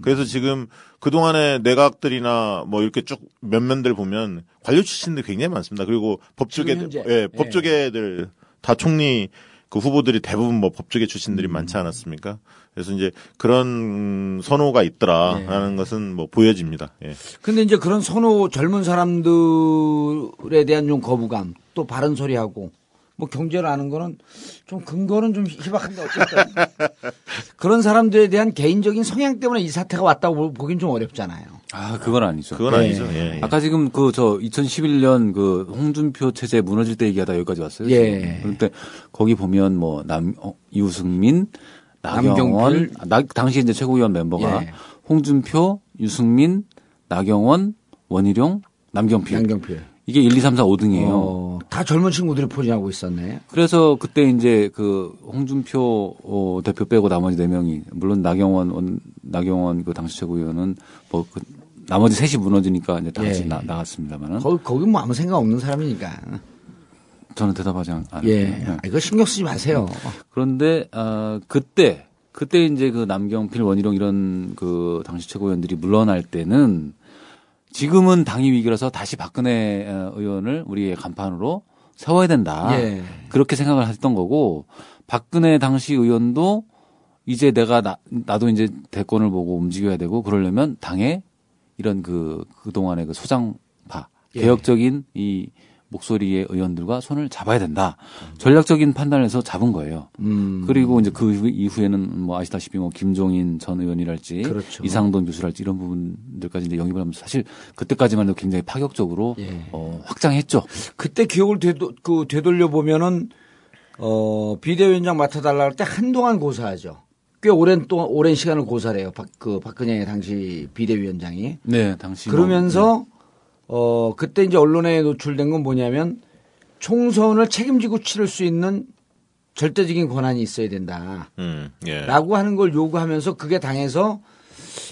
E: 그래서 지금 그동안의 내각들이나 뭐 이렇게 쭉 면면들 보면 관료 출신들 굉장히 많습니다. 그리고 법조계,
B: 지금 현재.
E: 예,
B: 예.
E: 법조계들 다 총리 그 후보들이 대부분 뭐 법조계 출신들이 많지 않았습니까? 그래서 이제 그런 선호가 있더라라는 것은 뭐 보여집니다. 예.
B: 근데 이제 그런 선호 젊은 사람들에 대한 좀 거부감, 또 바른 소리하고, 뭐 경제를 아는 거는 좀 근거는 좀 희박한데 어쨌든. (laughs) 그런 사람들에 대한 개인적인 성향 때문에 이 사태가 왔다고 보- 보긴 좀 어렵잖아요.
D: 아, 그건 아니죠.
E: 그건 아니죠. 예, 예.
D: 아까 지금 그 저 2011년 그 홍준표 체제 무너질 때 얘기하다 여기까지 왔어요.
B: 예.
D: 그런데 거기 보면 뭐 남, 어, 이우승민, 나경원,
B: 남경필.
D: 아, 나, 당시 이제 최고위원 멤버가
B: 예.
D: 홍준표, 유승민, 나경원, 원희룡, 남경필.
B: 양경필.
D: 이게 1, 2, 3, 4, 5등이에요.
B: 어, 다 젊은 친구들이 포진하고 있었네.
D: 그래서 그때 이제 그 홍준표 어, 대표 빼고 나머지 네 명이 물론 나경원 원, 나경원 그 당시 최고위원은 뭐 그 나머지 셋이 무너지니까 이제 다 같이
B: 예.
D: 나, 나갔습니다만은
B: 거기, 거기 뭐 아무 생각 없는 사람이니까.
D: 저는 대답하지 않, 않
B: 예.
D: 네.
B: 이거 신경 쓰지 마세요.
D: 그런데 아 그때 그때 이제 그 남경필 원희룡 이런 그 당시 최고위원들이 물러날 때는 지금은 당이 위기라서 다시 박근혜 어, 의원을 우리의 간판으로 세워야 된다.
B: 예.
D: 그렇게 생각을 했던 거고 박근혜 당시 의원도 이제 내가 나, 나도 이제 대권을 보고 움직여야 되고 그러려면 당에 이런 그 그동안의 그 소장파
B: 예.
D: 개혁적인 이 목소리의 의원들과 손을 잡아야 된다. 전략적인 판단을 해서 잡은 거예요.
B: 음.
D: 그리고 이제 그 이후- 이후에는 뭐 아시다시피 뭐 김종인 전 의원이랄지
B: 그렇죠.
D: 이상돈 교수랄지 이런 부분들까지 이제 영입을 하면서 사실 그때까지만 해도 굉장히 파격적으로
B: 예.
D: 어, 확장했죠.
B: 그때 기억을 되도, 그 되돌려 보면은 어 비대위원장 맡아달라 할 때 한동안 고사하죠. 꽤 오랜 또 오랜 시간을 고사를 해요. 박, 그 박근혜 당시 비대위원장이.
D: 네, 당시 뭐,
B: 그러면서 어 그때 이제 언론에 노출된 건 뭐냐면 총선을 책임지고 치를 수 있는 절대적인 권한이 있어야 된다.
E: 음, 예.
B: 라고 하는 걸 요구하면서 그게 당에서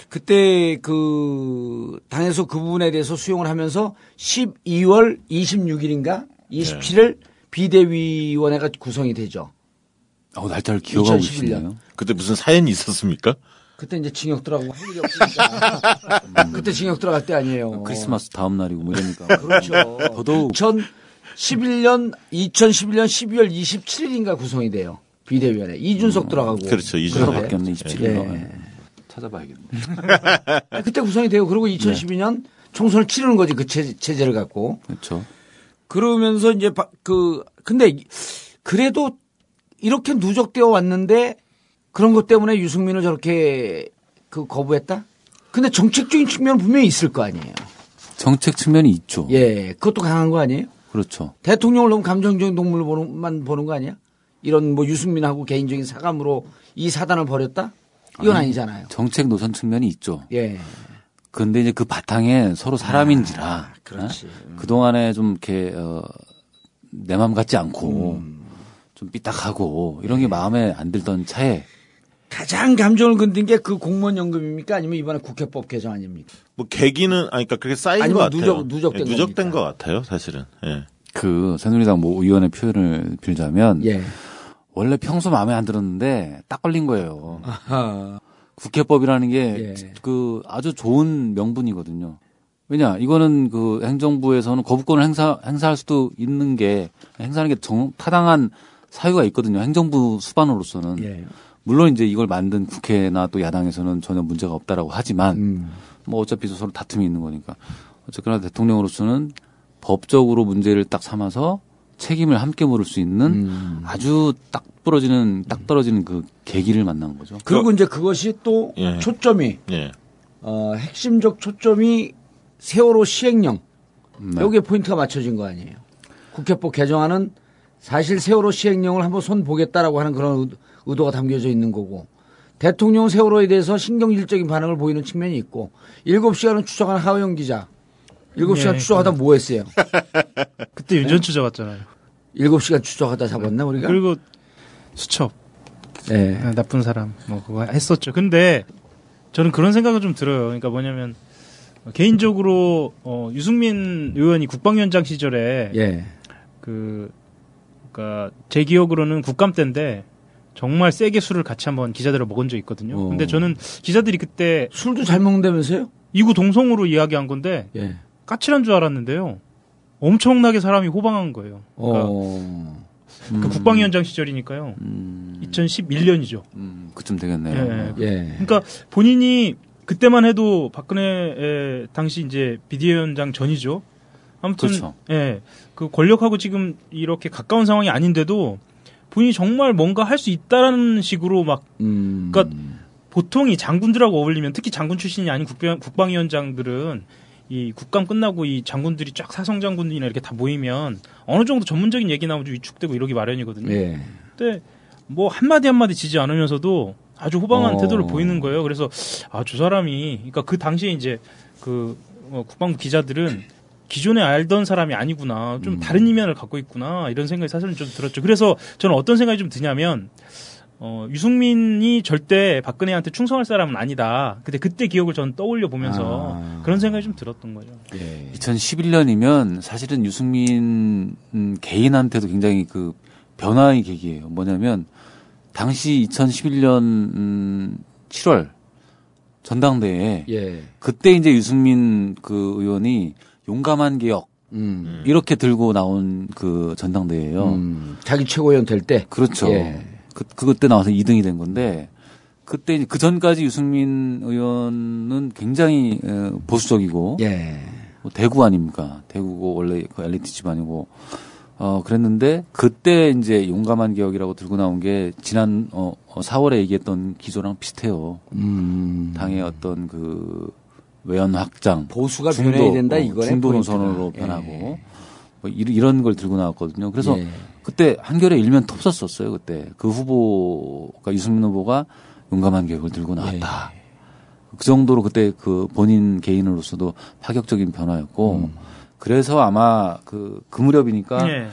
B: 그때 그 당에서 그 부분에 대해서 수용을 하면서 12월 26일인가 27일 비대위원회가 구성이 되죠.
D: 어, 날짜를 기억하고
B: 2011년.
D: 계시네요.
E: 그때 무슨 사연이 있었습니까?
B: 그때 이제 징역 들어가고 할 일이 없으니까 (laughs) 그때 징역 들어갈 때 아니에요.
D: 크리스마스 다음 날이고 뭐 이러니까. (laughs)
B: 그렇죠.
D: 더더욱
B: 2011년 2011년 12월 27일인가 구성이 돼요. 비대위원회 이준석 들어가고
E: 그렇죠. 이준석.
B: 그런데.
D: 바뀌었네 27일로.
B: 예.
D: 찾아봐야겠네.
B: 아, 그때 구성이 돼요. 그리고 2012년 총선을 치르는 거지 그 체, 체제를 갖고.
D: 그렇죠.
B: 그러면서 이제 바- 그 근데 이- 그래도 이렇게 누적되어 왔는데 그런 것 때문에 유승민을 저렇게 그 거부했다? 근데 정책적인 측면은 분명히 있을 거 아니에요.
D: 정책 측면이 있죠.
B: 예, 그것도 강한 거 아니에요?
D: 그렇죠.
B: 대통령을 너무 감정적인 동물만 보는 거 아니야? 이런 뭐 유승민하고 개인적인 사감으로 이 사단을 벌였다? 이건
D: 아니,
B: 아니 잖아요.
D: 정책 노선 측면이 있죠.
B: 예.
D: 근데 이제 그 바탕에 서로 사람인지라
B: 아, 그렇지.
D: 그 동안에 좀 이렇게 어, 내 마음 같지 않고
B: 음.
D: 좀 삐딱하고 이런
B: 네.
D: 게 마음에 안 들던 차에
B: 가장 감정을 건든 게 그 공무원 연금입니까? 아니면 이번에 국회법 개정 아닙니까?
E: 뭐 계기는 아니 그러니까 그렇게 쌓인 것 같아요.
B: 누적- 누적된
E: 예, 누적된? 것 같아요, 사실은. 예.
D: 그 새누리당 모 의원의 표현을 빌자면
B: 예.
D: 원래 평소 마음에 안 들었는데 딱 걸린 거예요.
B: 아하.
D: 국회법이라는 게그
B: 예.
D: 아주 좋은 명분이거든요. 왜냐 이거는 그 행정부에서는 거부권을 행사 행사할 수도 있는 게 행사하는 게 정, 타당한 사유가 있거든요. 행정부 수반으로서는
B: 예.
D: 물론 이제 이걸 만든 국회나 또 야당에서는 전혀 문제가 없다라고 하지만
B: 음.
D: 뭐 어차피 서로 다툼이 있는 거니까 어쨌거나 대통령으로서는 법적으로 문제를 딱 삼아서 책임을 함께 물을 수 있는
B: 음.
D: 아주 딱 부러지는 딱 떨어지는 그 계기를 만난 거죠.
B: 그리고 이제 그것이 또
E: 예.
B: 초점이
E: 예.
B: 어, 핵심적 초점이 세월호 시행령
D: 네.
B: 여기에 포인트가 맞춰진 거 아니에요. 국회법 개정안은 사실 세월호 시행령을 한번 손 보겠다라고 하는 그런 의- 의도가 담겨져 있는 거고 대통령 세월호에 대해서 신경질적인 반응을 보이는 측면이 있고 7시간을 추적한 하호영 기자 7시간
C: 예,
B: 추적하다 뭐 했어요? (laughs)
C: 그때 유전 추적 왔잖아요.
B: 7시간 추적하다 잡았나 우리가?
C: 그리고 수첩
B: 예.
C: 아, 나쁜 사람 뭐 그거 했었죠. 근데 저는 그런 생각은 좀 들어요. 그러니까 뭐냐면 개인적으로 어, 유승민 의원이 국방위원장 시절에
B: 예.
C: 그 그러니까 제 기억으로는 국감 때인데 정말 세게 술을 같이 한번 기자들을 먹은 적 있거든요.
B: 어.
C: 근데 저는 기자들이 그때
B: 술도 잘 먹는다면서요?
C: 이구 동성으로 이야기한 건데
B: 예.
C: 까칠한 줄 알았는데요. 엄청나게 사람이 호방한 거예요. 그러니까
B: 어.
C: 그 국방위원장 시절이니까요.
D: 음,
C: 2011년이죠.
D: 음, 그쯤 되겠네요.
C: 예.
B: 예.
C: 그러니까 본인이 그때만 해도 박근혜 당시 이제 비대위원장 전이죠. 아무튼
D: 그렇죠.
C: 예. 그 권력하고 지금 이렇게 가까운 상황이 아닌데도 본인이 정말 뭔가 할 수 있다라는 식으로 막
B: 음.
C: 그러니까 보통 이 장군들하고 어울리면 특히 장군 출신이 아닌 국방, 국방위원장들은 이 국감 끝나고 이 장군들이 쫙 사성 장군들이나 이렇게 다 모이면 어느 정도 전문적인 얘기 나오면 좀 위축되고 이러기 마련이거든요.
B: 예.
C: 근데 뭐 한마디 한마디 지지 않으면서도 아주 호방한
B: 어.
C: 태도를 보이는 거예요. 그래서 아, 저 사람이 그러니까 그 당시에 이제 그 어, 국방부 기자들은 기존에 알던 사람이 아니구나. 좀 다른 이면을 갖고 있구나. 이런 생각이 사실은 좀 들었죠. 그래서 저는 어떤 생각이 좀 드냐면 어, 유승민이 절대 박근혜한테 충성할 사람은 아니다. 근데 그때 기억을 저는 떠올려 보면서
B: 아.
C: 그런 생각이 좀 들었던 거죠.
B: 예.
D: 2011년이면 사실은 유승민 음, 개인한테도 굉장히 그 변화의 계기예요. 뭐냐면 당시 2011년 음, 7월 전당대회에
B: 예.
D: 그때 이제 유승민 그 의원이 용감한 개혁
B: 음.
D: 이렇게 들고 나온 그 전당대회예요.
B: 음. 자기 최고위원 될 때.
D: 그렇죠.
B: 예.
D: 그, 그때 나와서 2등이 된 건데, 그때 이제 그 전까지 유승민 의원은 굉장히 에, 보수적이고,
B: 예.
D: 뭐 대구 아닙니까? 대구고 원래 그 엘리트 집안이고, 어, 그랬는데, 그때 이제 용감한 개혁이라고 들고 나온 게 지난, 어, 어, 4월에 얘기했던 기조랑 비슷해요.
B: 음.
D: 당의 어떤 그 외연 확장.
B: 보수가 변해야 된다,
D: 어,
B: 이거네,
D: 중도
B: 포인트가.
D: 노선으로
B: 예.
D: 변하고, 뭐 이- 이런 걸 들고 나왔거든요. 그래서
B: 예.
D: 그때 한겨레 일면 톱썼었어요. 그때 그 후보가 유승민 후보가 용감한 계획을 들고 나왔다.
B: 예.
D: 그 정도로 그때 그 본인 개인으로서도 파격적인 변화였고
B: 음.
D: 그래서 아마 그, 그 무렵이니까
C: 예.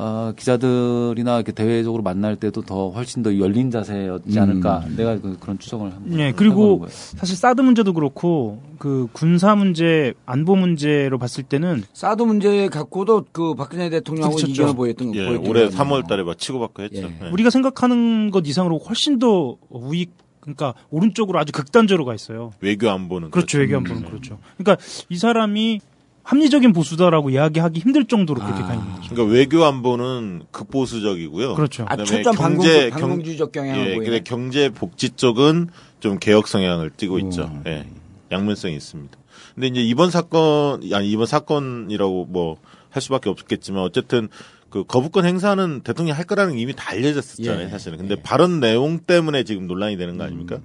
D: 어, 기자들이나 이렇게 대외적으로 만날 때도 더 훨씬 더 열린 자세였지
B: 음.
D: 않을까. 내가 그, 런 추정을 합니다.
C: 예,
D: 해보는
C: 그리고. 사실 사드 문제도 그렇고 그 군사 문제, 안보 문제로 봤을 때는
B: 사드 문제 갖고도 그 박근혜 대통령하고
C: 부딪혔죠.
B: 이견을 보였던
E: 예,
B: 보였던
E: 올해
B: 거거든요.
E: 3월 달에 막 치고받고 했죠.
B: 예.
E: 예.
C: 우리가 생각하는 것 이상으로 훨씬 더 우익 그러니까 오른쪽으로 아주 극단적으로 가 있어요.
E: 외교 안보는
C: 그렇죠.
E: 그렇죠.
C: 외교 안보는 그렇죠. 그러니까 이 사람이 합리적인 보수다라고 이야기하기 힘들 정도로 그렇게
B: 아.
C: 가 있는 거죠.
E: 그러니까 외교 안보는 극보수적이고요.
C: 그렇죠.
B: 아, 초점
E: 경제
B: 반공, 반공주의적 경향을
E: 예,
B: 보이네.
E: 근데 경제 복지 쪽은 좀 개혁 성향을 띠고 있죠.
B: 음.
E: 예. 양면성이 있습니다. 근데 이제 이번 사건 아니 이번 사건이라고 뭐 할 수밖에 없겠지만 어쨌든 그 거부권 행사는 대통령이 할 거라는 게 이미 다 알려졌었잖아요,
B: 예.
E: 사실은. 근데 발언 내용 때문에 지금 논란이 되는 거 아닙니까?
B: 음.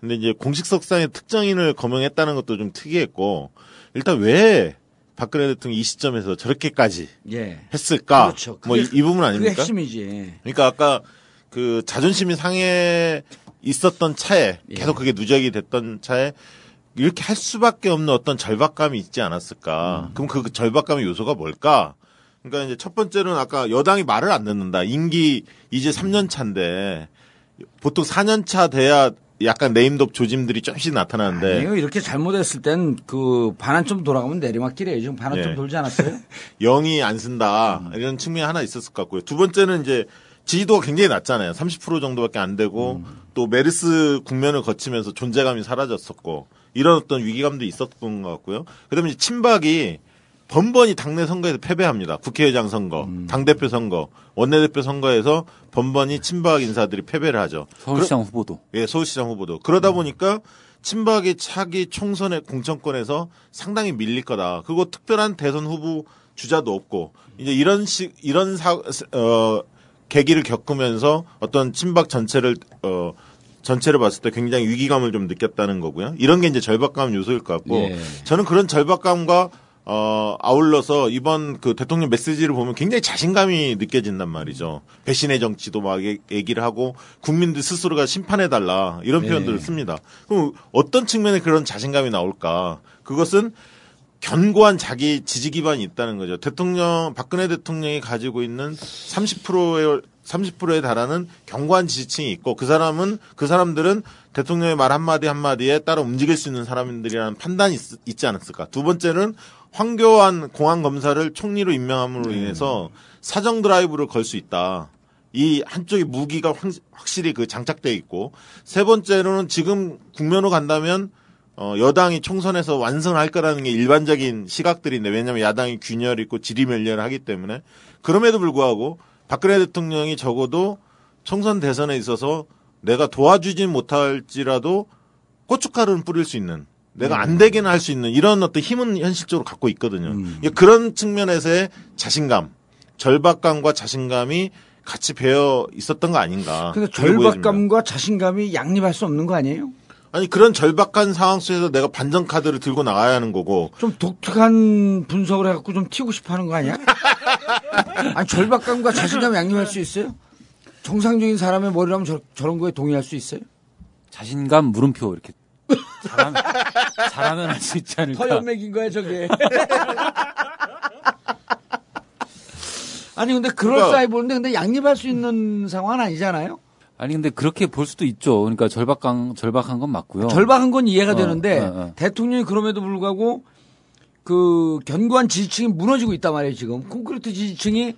E: 근데 이제 공식석상의 특정인을 거명했다는 것도 좀 특이했고 일단 왜 박근혜 대통령이 이 시점에서 저렇게까지
B: 예.
E: 했을까?
B: 그렇죠.
E: 뭐이 부분 아닙니까?
B: 핵심이지.
E: 그러니까 아까 그 자존심이 상해 있었던 차에
B: 예.
E: 계속 그게 누적이 됐던 차에 이렇게 할 수밖에 없는 어떤 절박감이 있지 않았을까?
B: 음.
E: 그럼 그 절박감의 요소가 뭘까? 그러니까 이제 첫 번째는 아까 여당이 말을 안 듣는다. 임기 이제 3년 차인데 보통 4년 차 돼야 약간 네임덕 조짐들이 조금씩 나타나는데
B: 아니요, 이렇게 잘못했을 땐 그 반환점 돌아가면 내리막길이에요. 지금 반환점
E: 예.
B: 돌지 않았어요? (laughs)
E: 영이 안 쓴다 이런 측면이 하나 있었을 것 같고요. 두 번째는 이제 지지도가 굉장히 낮잖아요. 30% 정도밖에 안 되고 또 메르스 국면을 거치면서 존재감이 사라졌었고 이런 어떤 위기감도 있었던 것 같고요. 그다음에 이제 친박이 번번이 당내 선거에서 패배합니다. 국회의장 선거, 당대표 선거, 원내대표 선거에서 번번이 친박 인사들이 패배를 하죠.
D: 서울시장 후보도.
E: 예, 서울시장 후보도. 그러다 보니까 친박이 차기 총선의 공천권에서 상당히 밀릴 거다. 그리고 특별한 대선 후보 주자도 없고 이제 이런 식 이런 사, 어 계기를 겪으면서 어떤 친박 전체를 어 전체를 봤을 때 굉장히 위기감을 좀 느꼈다는 거고요. 이런 게 이제 절박감 요소일 것 같고
B: 예.
E: 저는 그런 절박감과 어, 아울러서 이번 그 대통령 메시지를 보면 굉장히 자신감이 느껴진단 말이죠. 배신의 정치도 막 얘- 얘기를 하고 국민들 스스로가 심판해달라 이런
B: 네.
E: 표현들을 씁니다. 그럼 어떤 측면에 그런 자신감이 나올까? 그것은 견고한 자기 지지 기반이 있다는 거죠. 대통령, 박근혜 대통령이 가지고 있는 30%의 30%에 달하는 견고한 지지층이 있고 그 사람은 그 사람들은 대통령의 말 한마디 한마디에 따라 움직일 수 있는 사람들이라는 판단이 있, 지 않았을까. 두 번째는 황교안 공안 검사를 총리로 임명함으로 인해서 사정 드라이브를 걸 수 있다. 이 한쪽에 무기가 확- 확실히 그 장착돼 있고 세 번째로는 지금 국면으로 간다면 어, 여당이 총선에서 완성을 할 거라는 게 일반적인 시각들인데 왜냐하면 야당이 균열 있고 지리멸렬을 하기 때문에 그럼에도 불구하고 박근혜 대통령이 적어도 총선 대선에 있어서 내가 도와주진 못할지라도 고춧가루는 뿌릴 수 있는 내가 안 되게는 할 수 있는 이런 어떤 힘은 현실적으로 갖고 있거든요. 이게 그런 측면에서의 자신감, 절박감과 자신감이 같이 배어 있었던 거 아닌가. 보여집니다.
B: 절박감과 자신감이 양립할 수 없는 거 아니에요?
E: 아니 그런 절박한 상황 속에서 내가 반전 카드를 들고 나가야 하는 거고
B: 좀 독특한 분석을 해갖고 좀 튀고 싶어 하는 거 아니야? (laughs) 아니, 절박감과 자신감 양립할 수 있어요? 정상적인 사람의 머리라면 저, 저런 거에 동의할 수 있어요?
D: 자신감 물음표 이렇게 잘하면, 잘하면 할 수 있지 않을까.
B: 더 연맥인 거야, 저게. (laughs) 아니, 근데 그럴싸해 보는데, 근데 양립할 수 있는 상황은 아니잖아요?
D: 아니 근데 그렇게 볼 수도 있죠. 그러니까 절박한 절박한 건 맞고요.
B: 절박한 건 이해가
D: 어,
B: 되는데,
D: 어, 어.
B: 대통령이 그럼에도 불구하고, 그, 견고한 지지층이 무너지고 있단 말이에요, 지금. 콘크리트 지지층이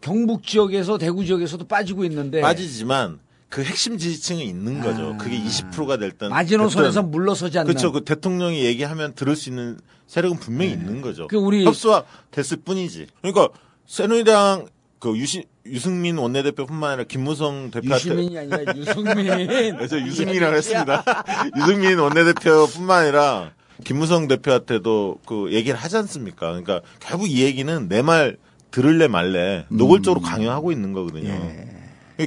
B: 경북 지역에서, 대구 지역에서도 빠지고 있는데.
E: 빠지지만 그 핵심 지지층이 있는 거죠. 그게 20%가 될 땐.
B: 아. 마지노선에서
E: 됐든
B: 물러서지 않는.
E: 그렇죠. 그 대통령이 얘기하면 들을 수 있는 세력은 분명히 있는 거죠.
B: 그 우리-
E: 협소화 됐을 뿐이지. 그러니까 새누리당 그 유시, 유승민 원내대표뿐만 아니라 김무성 대표한테
B: 유시민이 아니라 유승민. (laughs)
E: 그래서 유승민이라고 했습니다. (laughs) 유승민 원내대표뿐만 아니라 김무성 대표한테도 그 얘기를 하지 않습니까? 그러니까 결국 이 얘기는 내 말 들을래 말래 노골적으로 강요하고 있는 거거든요. 이게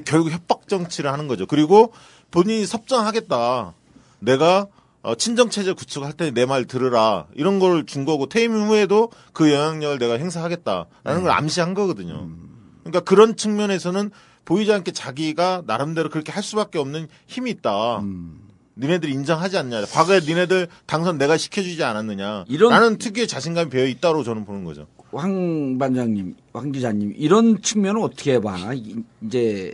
E: 결국 협박 정치를 하는 거죠. 그리고 본인이 섭정하겠다. 내가 어, 친정 체제 구축할 때 내 말 들으라 이런 걸 준 거고 퇴임 후에도 그 영향력을 내가 행사하겠다라는 걸 암시한 거거든요. 그러니까 그런 측면에서는 보이지 않게 자기가 나름대로 그렇게 할 수밖에 없는 힘이 있다. 니네들이 인정하지 않냐. 과거에 니네들 당선 내가 시켜주지 않았느냐.
B: 이런-
E: 라는 특유의 자신감이 배어 있다로 저는 보는 거죠.
B: 황 반장님, 황 기자님, 이런 측면은 어떻게 봐? 이- 이제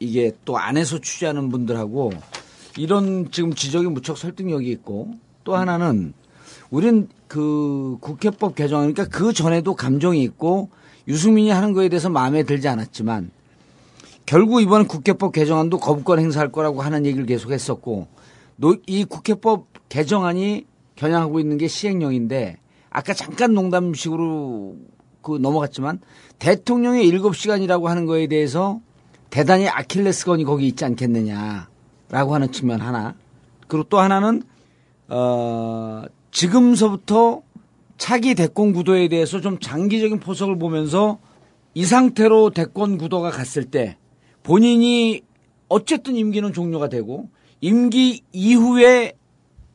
B: 이게 또 안에서 취재하는 분들하고 이런 지금 지적이 무척 설득력이 있고 또 하나는 우린 그 국회법 개정, 그러니까 그 전에도 감정이 있고 유승민이 하는 거에 대해서 마음에 들지 않았지만 결국 이번 국회법 개정안도 거부권 행사할 거라고 하는 얘기를 계속 했었고 노- 이 국회법 개정안이 겨냥하고 있는 게 시행령인데 아까 잠깐 농담식으로 그 넘어갔지만 대통령의 7시간이라고 하는 거에 대해서 대단히 아킬레스건이 거기 있지 않겠느냐라고 하는 측면 하나. 그리고 또 하나는 어 지금서부터 차기 대권 구도에 대해서 좀 장기적인 포석을 보면서 이 상태로 대권 구도가 갔을 때 본인이 어쨌든 임기는 종료가 되고 임기 이후의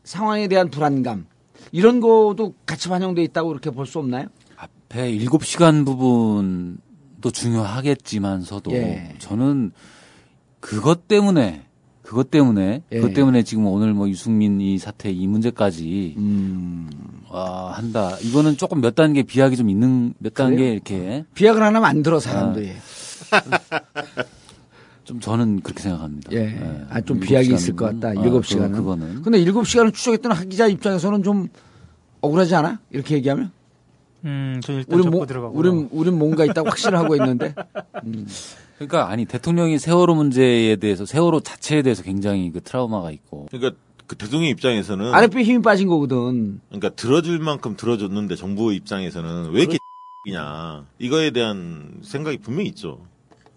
B: 상황에 대한 불안감 이런 것도 같이 반영돼 있다고 이렇게 볼 수 없나요?
D: 앞에 7시간 부분도 중요하겠지만서도
B: 예.
D: 저는 그것 때문에 그것 때문에
B: 예.
D: 그것 때문에 지금 오늘 뭐 유승민 이 사태 이 문제까지
B: 음.
D: 와 한다. 이거는 조금 몇 단계 비약이 좀 있는 몇 단계
B: 그래요?
D: 이렇게
B: 비약을 하나 만들어 사람들이.
D: 좀 저는 그렇게 생각합니다.
B: 예. 아, 좀 비약이 있을 것 같다.
D: 아,
B: 일곱
D: 그-
B: 시간은.
D: 그 거는
B: 근데 일곱 시간을 추적했던 학 기자 입장에서는 좀 억울하지 않아? 이렇게 얘기하면?
C: 음, 저 일단
B: 우리
C: 접고
B: 뭐,
C: 들어가고.
B: 우린, 우린 뭔가 있다고 확신을 하고 있는데. (laughs)
D: 그러니까 아니 대통령이 세월호 문제에 대해서 세월호 자체에 대해서 굉장히 그 트라우마가 있고
E: 그러니까 그 대통령 입장에서는
B: 아랫배 힘이 빠진 거거든.
E: 그러니까 들어줄 만큼 들어줬는데 정부 입장에서는 왜 이렇게 (laughs) 이냐 이거에 대한 생각이 분명히 있죠.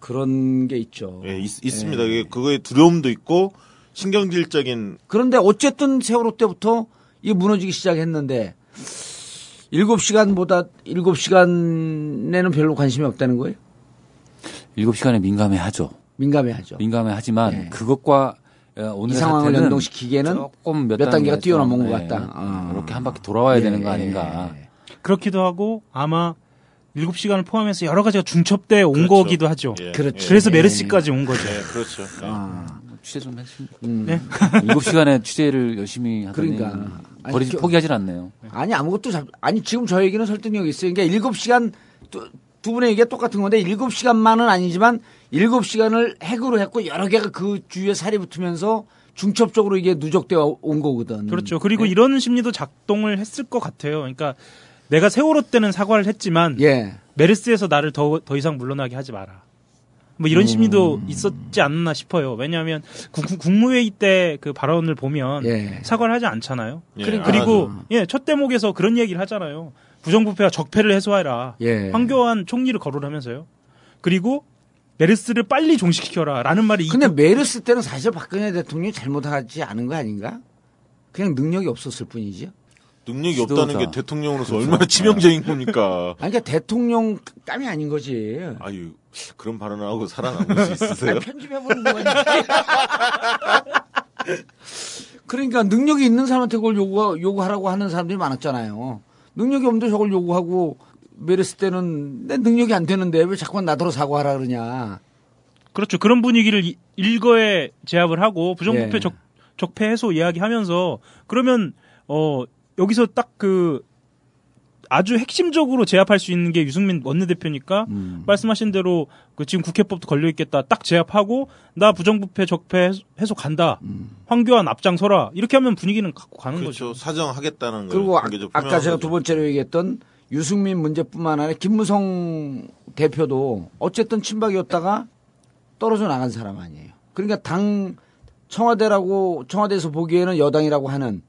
B: 그런 게 있죠.
E: 예, 있, 습니다 그거에 두려움도 있고 신경질적인
B: 그런데 어쨌든 세월호 때부터 이게 무너지기 시작했는데 7시간보다 7시간에는 별로 관심이 없다는 거예요?
D: 7시간에 민감해 하죠.
B: 민감해 하죠.
D: 민감해 하지만
B: 예.
D: 그것과 어, 오늘
B: 이 상황을 연동시키기에는
D: 조금 몇,
B: 몇 단계가 뛰어넘은
D: 좀,
B: 것
D: 예,
B: 같다. 아.
D: 이렇게 한 바퀴 돌아와야
B: 예,
D: 되는 거
B: 예.
D: 아닌가.
C: 그렇기도 하고 아마 7시간을 포함해서 여러 가지가 중첩돼 온
E: 그렇죠.
C: 거기도 하죠.
E: 예,
B: 그렇죠.
C: 그래서
B: 예.
C: 메르스까지 온 거죠.
E: 예, 그렇죠. 예.
B: 아,
D: 취재 좀 했습니다.
B: 음.
C: 네. (laughs)
D: 7시간에 취재를 열심히 하더니
B: 그러니까.
D: 버리지
B: 저-
D: 포기하질 않네요.
B: 아니 아무것도 잡 아니 지금 저 얘기는 설득력이 있어요. 그러니까 7시간 두, 두 분의 얘기가 똑같은 건데 7시간만은 아니지만 7시간을 핵으로 했고 여러 개가 그 주위에 살이 붙으면서 중첩적으로 이게 누적되어 온 거거든.
C: 그렇죠. 그리고 이런 심리도 작동을 했을 것 같아요. 그러니까 내가 세월호 때는 사과를 했지만
B: 예.
C: 메르스에서 나를 더, 더 이상 물러나게 하지 마라. 뭐 이런 심리도 있었지 않나 싶어요. 왜냐하면 국, 국무회의 때 그 발언을 보면
B: 예.
C: 사과를 하지 않잖아요.
E: 예,
C: 그리-
E: 안
C: 그리고
E: 하죠.
C: 예, 첫 대목에서 그런 얘기를 하잖아요. 부정부패와 적폐를 해소해라.
B: 예.
C: 황교안 총리를 거론하면서요. 그리고 메르스를 빨리 종식시켜라. 라는 말이
B: 근데
C: 이-
B: 메르스 때는 사실 박근혜 대통령이 잘못하지 않은 거 아닌가? 그냥 능력이 없었을 뿐이지.
E: 능력이
D: 지도자.
E: 없다는 게 대통령으로서 얼마나 치명적인 겁니까?
B: 아니, 그러니까 대통령 깜이 아닌 거지.
E: 아유 그런 발언을 하고 살아남을 수 있으세요?
B: 편집해보는 거지. (laughs) 그러니까 능력이 있는 사람한테 그걸 요구, 요구하라고 하는 사람들이 많았잖아요. 능력이 없는데 저걸 요구하고 메르스 때는 내 능력이 안 되는데 왜 자꾸만 나더러 사과하라 그러냐.
C: 그렇죠. 그런 분위기를 이- 일거에 제압을 하고 부정부패
B: 예.
C: 적, 적폐 해소 이야기하면서 그러면 어 여기서 딱 그 아주 핵심적으로 제압할 수 있는 게 유승민 원내대표니까
D: 음.
C: 말씀하신 대로 그 지금 국회법도 걸려 있겠다 딱 제압하고 나 부정부패 적폐 해소- 간다 황교안 앞장서라 이렇게 하면 분위기는 갖고 가는
E: 그렇죠.
C: 거죠.
E: 사정하겠다는 걸
B: 그리고 아,
E: 표명한
B: 제가. 두 번째로 얘기했던 유승민 문제뿐만 아니라 김무성 대표도 어쨌든 친박이었다가 떨어져 나간 사람 아니에요. 그러니까 당 청와대라고 청와대에서 보기에는 여당이라고 하는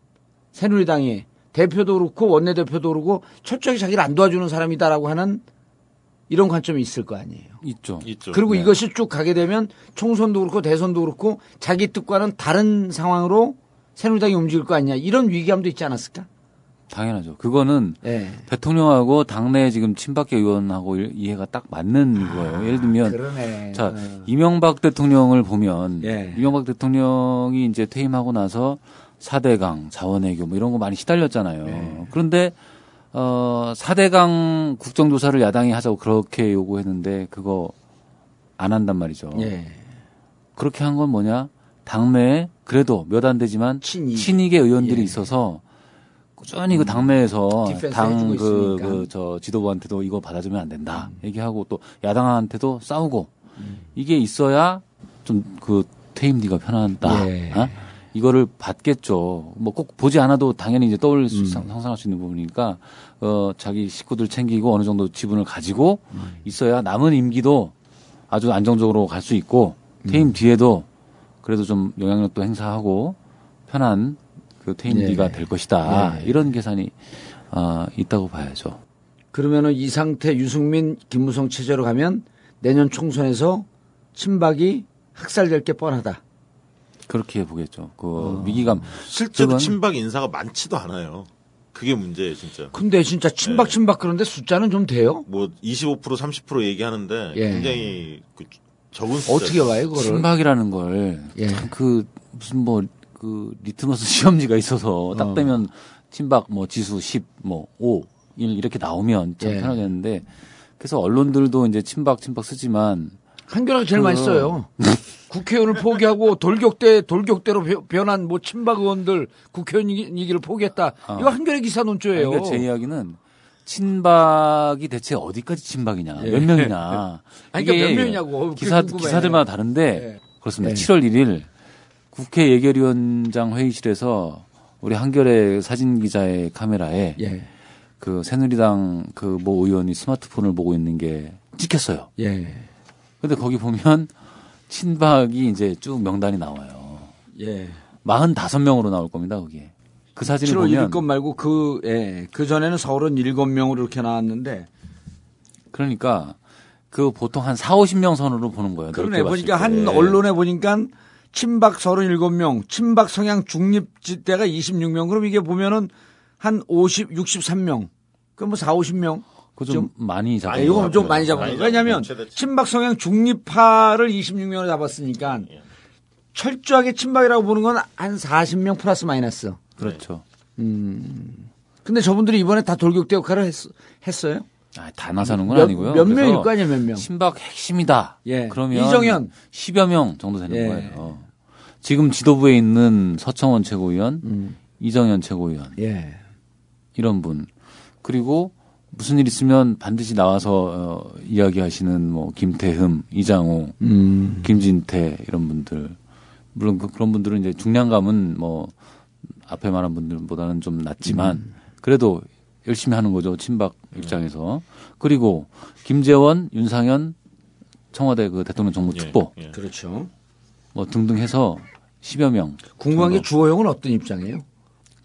B: 새누리당이 대표도 그렇고 원내대표도 그렇고 철저하게 자기를 안 도와주는 사람이다라고 하는 이런 관점이 있을 거 아니에요.
D: 있죠.
E: 있죠.
B: 그리고
D: 네.
B: 이것이 쭉 가게 되면 총선도 그렇고 대선도 그렇고 자기 뜻과는 다른 상황으로 새누리당이 움직일 거 아니냐 이런 위기감도 있지 않았을까?
D: 당연하죠. 그거는
B: 예.
D: 대통령하고 당내 지금 친박계 의원하고 일- 이해가 딱 맞는 거예요. 예를 들면
B: 그러네.
D: 자
B: 어.
D: 이명박 대통령을 보면
B: 예.
D: 이명박 대통령이 이제 퇴임하고 나서 4대강 자원외교 뭐 이런 거 많이 시달렸잖아요.
B: 예.
D: 그런데 어 4대강 국정조사를 야당이 하자고 그렇게 요구했는데 그거 안 한단 말이죠.
B: 예.
D: 그렇게 한 건 뭐냐? 당내에 그래도 몇 안 되지만
B: 친이.
D: 친이계 의원들이
B: 예.
D: 있어서 꾸준히 그 당내에서
B: 디펜스
D: 당
B: 해주고
D: 그. 그 저 지도부한테도 이거 받아주면 안 된다 얘기하고 또 야당한테도 싸우고
B: 음.
D: 이게 있어야 좀 그 퇴임디가 편하다.
B: 예.
D: 어? 이거를 받겠죠. 뭐 꼭 보지 않아도 당연히 이제 떠올릴 수,
B: 음.
D: 상- 상상할 수 있는 부분이니까 어 자기 식구들 챙기고 어느 정도 지분을 가지고
B: 음.
D: 있어야 남은 임기도 아주 안정적으로 갈 수 있고 퇴임
B: 음.
D: 뒤에도 그래도 좀 영향력도 행사하고 편한 그 퇴임기가
B: 예.
D: 될 것이다.
B: 예.
D: 이런 계산이 어, 있다고 봐야죠.
B: 그러면은 이 상태 유승민, 김무성 체제로 가면 내년 총선에서 친박이 학살될 게 뻔하다.
D: 그렇게 보겠죠. 그
B: 어.
D: 위기감.
E: 실제로
D: 그건-
E: 친박 인사가 많지도 않아요. 그게 문제예요, 진짜.
B: 근데 진짜 친박 친박 그런데 숫자는 좀 돼요?
E: 뭐 25% 30% 얘기하는데
B: 예.
E: 굉장히 그 적은 숫자.
B: 어떻게 봐요 그거를?
D: 친박이라는 걸
B: 예.
D: 참 그 무슨 뭐 그 리트머스 (laughs) 시험지가 있어서 딱
B: 어.
D: 되면 친박 뭐 지수 10, 뭐 5, 1 이렇게 나오면 참
B: 예.
D: 편하겠는데 그래서 언론들도 이제 친박 친박 쓰지만
B: 한겨레가 제일
D: 그-
B: 맛있어요. 국회의원을 포기하고 돌격대 돌격대로 변- 변한 뭐 친박 의원들 국회의원이기를 포기했다.
D: 어.
B: 이거 한겨레 기사 논조예요.
D: 그러니까 제 이야기는 친박이 대체 어디까지 친박이냐,
B: 예.
D: 몇 명이냐. (laughs)
B: 아니, 그러니까
D: 이게
B: 몇 명이냐고.
D: 기사
B: 궁금해.
D: 기사들마다 다른데
B: 예.
D: 그렇습니다.
B: 예.
D: 7월 1일 국회 예결위원장 회의실에서 우리 한겨레 사진 기자의 카메라에
B: 예.
D: 그 새누리당 그 모 의원이 스마트폰을 보고 있는 게 찍혔어요.
B: 예.
D: 근데 거기 보면 친박이 이제 쭉 명단이 나와요.
B: 예.
D: 45명으로 나올 겁니다, 거기에. 그 사진을
B: 7월
D: 보면
B: 1일 것 말고 그, 예. 그 전에는 서울은 7명으로 이렇게 나왔는데.
D: 그러니까 그 보통 한 4, 50명 선으로 보는 거예요.
B: 그러네. 보니까 한
D: 때.
B: 언론에 보니까 친박 37명, 친박 성향 중립지대가 26명. 그럼 이게 보면은 한 50, 63명. 그럼 뭐 4, 50명.
D: 그거 좀 많이 잡아.
B: 아, 이거 좀 많이 왜냐면
E: 잡았네. 최대
B: 친박 성향 중립파를 26명으로 잡았으니까 철저하게 친박이라고 보는 건 한 40명 플러스 마이너스.
D: 그렇죠.
B: 음. 근데 저분들이 이번에 다 돌격대 역할을 했, 했어요?
D: 아, 다 나서는 건
B: 몇-
D: 아니고요.
B: 몇 명일 거 아니에요, 몇 명?
D: 친박 핵심이다.
B: 예.
D: 그러면
B: 이정현.
D: 10여 명 정도 되는
B: 예.
D: 거예요. 지금 지도부에 있는 서청원 최고위원,
B: 음.
D: 이정현 최고위원
B: 예.
D: 이런 분 그리고 무슨 일 있으면 반드시 나와서 어, 이야기하시는 뭐 김태흠, 이장호,
B: 음.
D: 김진태 이런 분들 물론 그, 런 분들은 이제 중량감은 뭐 앞에 말한 분들보다는 좀 낮지만
B: 음.
D: 그래도 열심히 하는 거죠 친박 입장에서 그리고 김재원, 윤상현 청와대 그 대통령 정무 특보
E: 예, 예.
B: 그렇죠.
D: 뭐 등등 해서 10여 명
B: 궁금한 게
D: 정도.
B: 주호영은 어떤 입장이에요?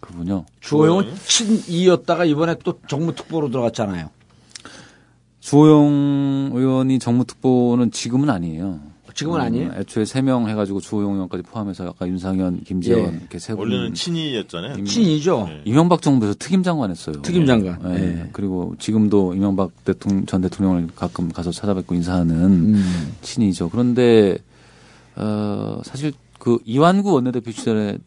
D: 그분요.
B: 주호영은 친이였다가 이번에 또 정무특보로 들어갔잖아요.
D: 주호영 의원이 정무특보는 지금은 아니에요.
B: 지금은 아니에요?
D: 애초에 3명 해가지고 주호영 의원까지 포함해서 아까 윤상현, 김재원
B: 예.
D: 이렇게 세 분.
E: 원래는 친이였잖아요.
B: 친이죠.
E: 예.
D: 이명박 정부에서 특임장관 했어요.
B: 특임장관.
D: 예.
B: 예.
D: 그리고 지금도 이명박 대통령, 전 대통령을 가끔 가서 찾아뵙고 인사하는
B: 음.
D: 친이죠. 그런데, 어, 사실 그 이완구 원내대표 시절에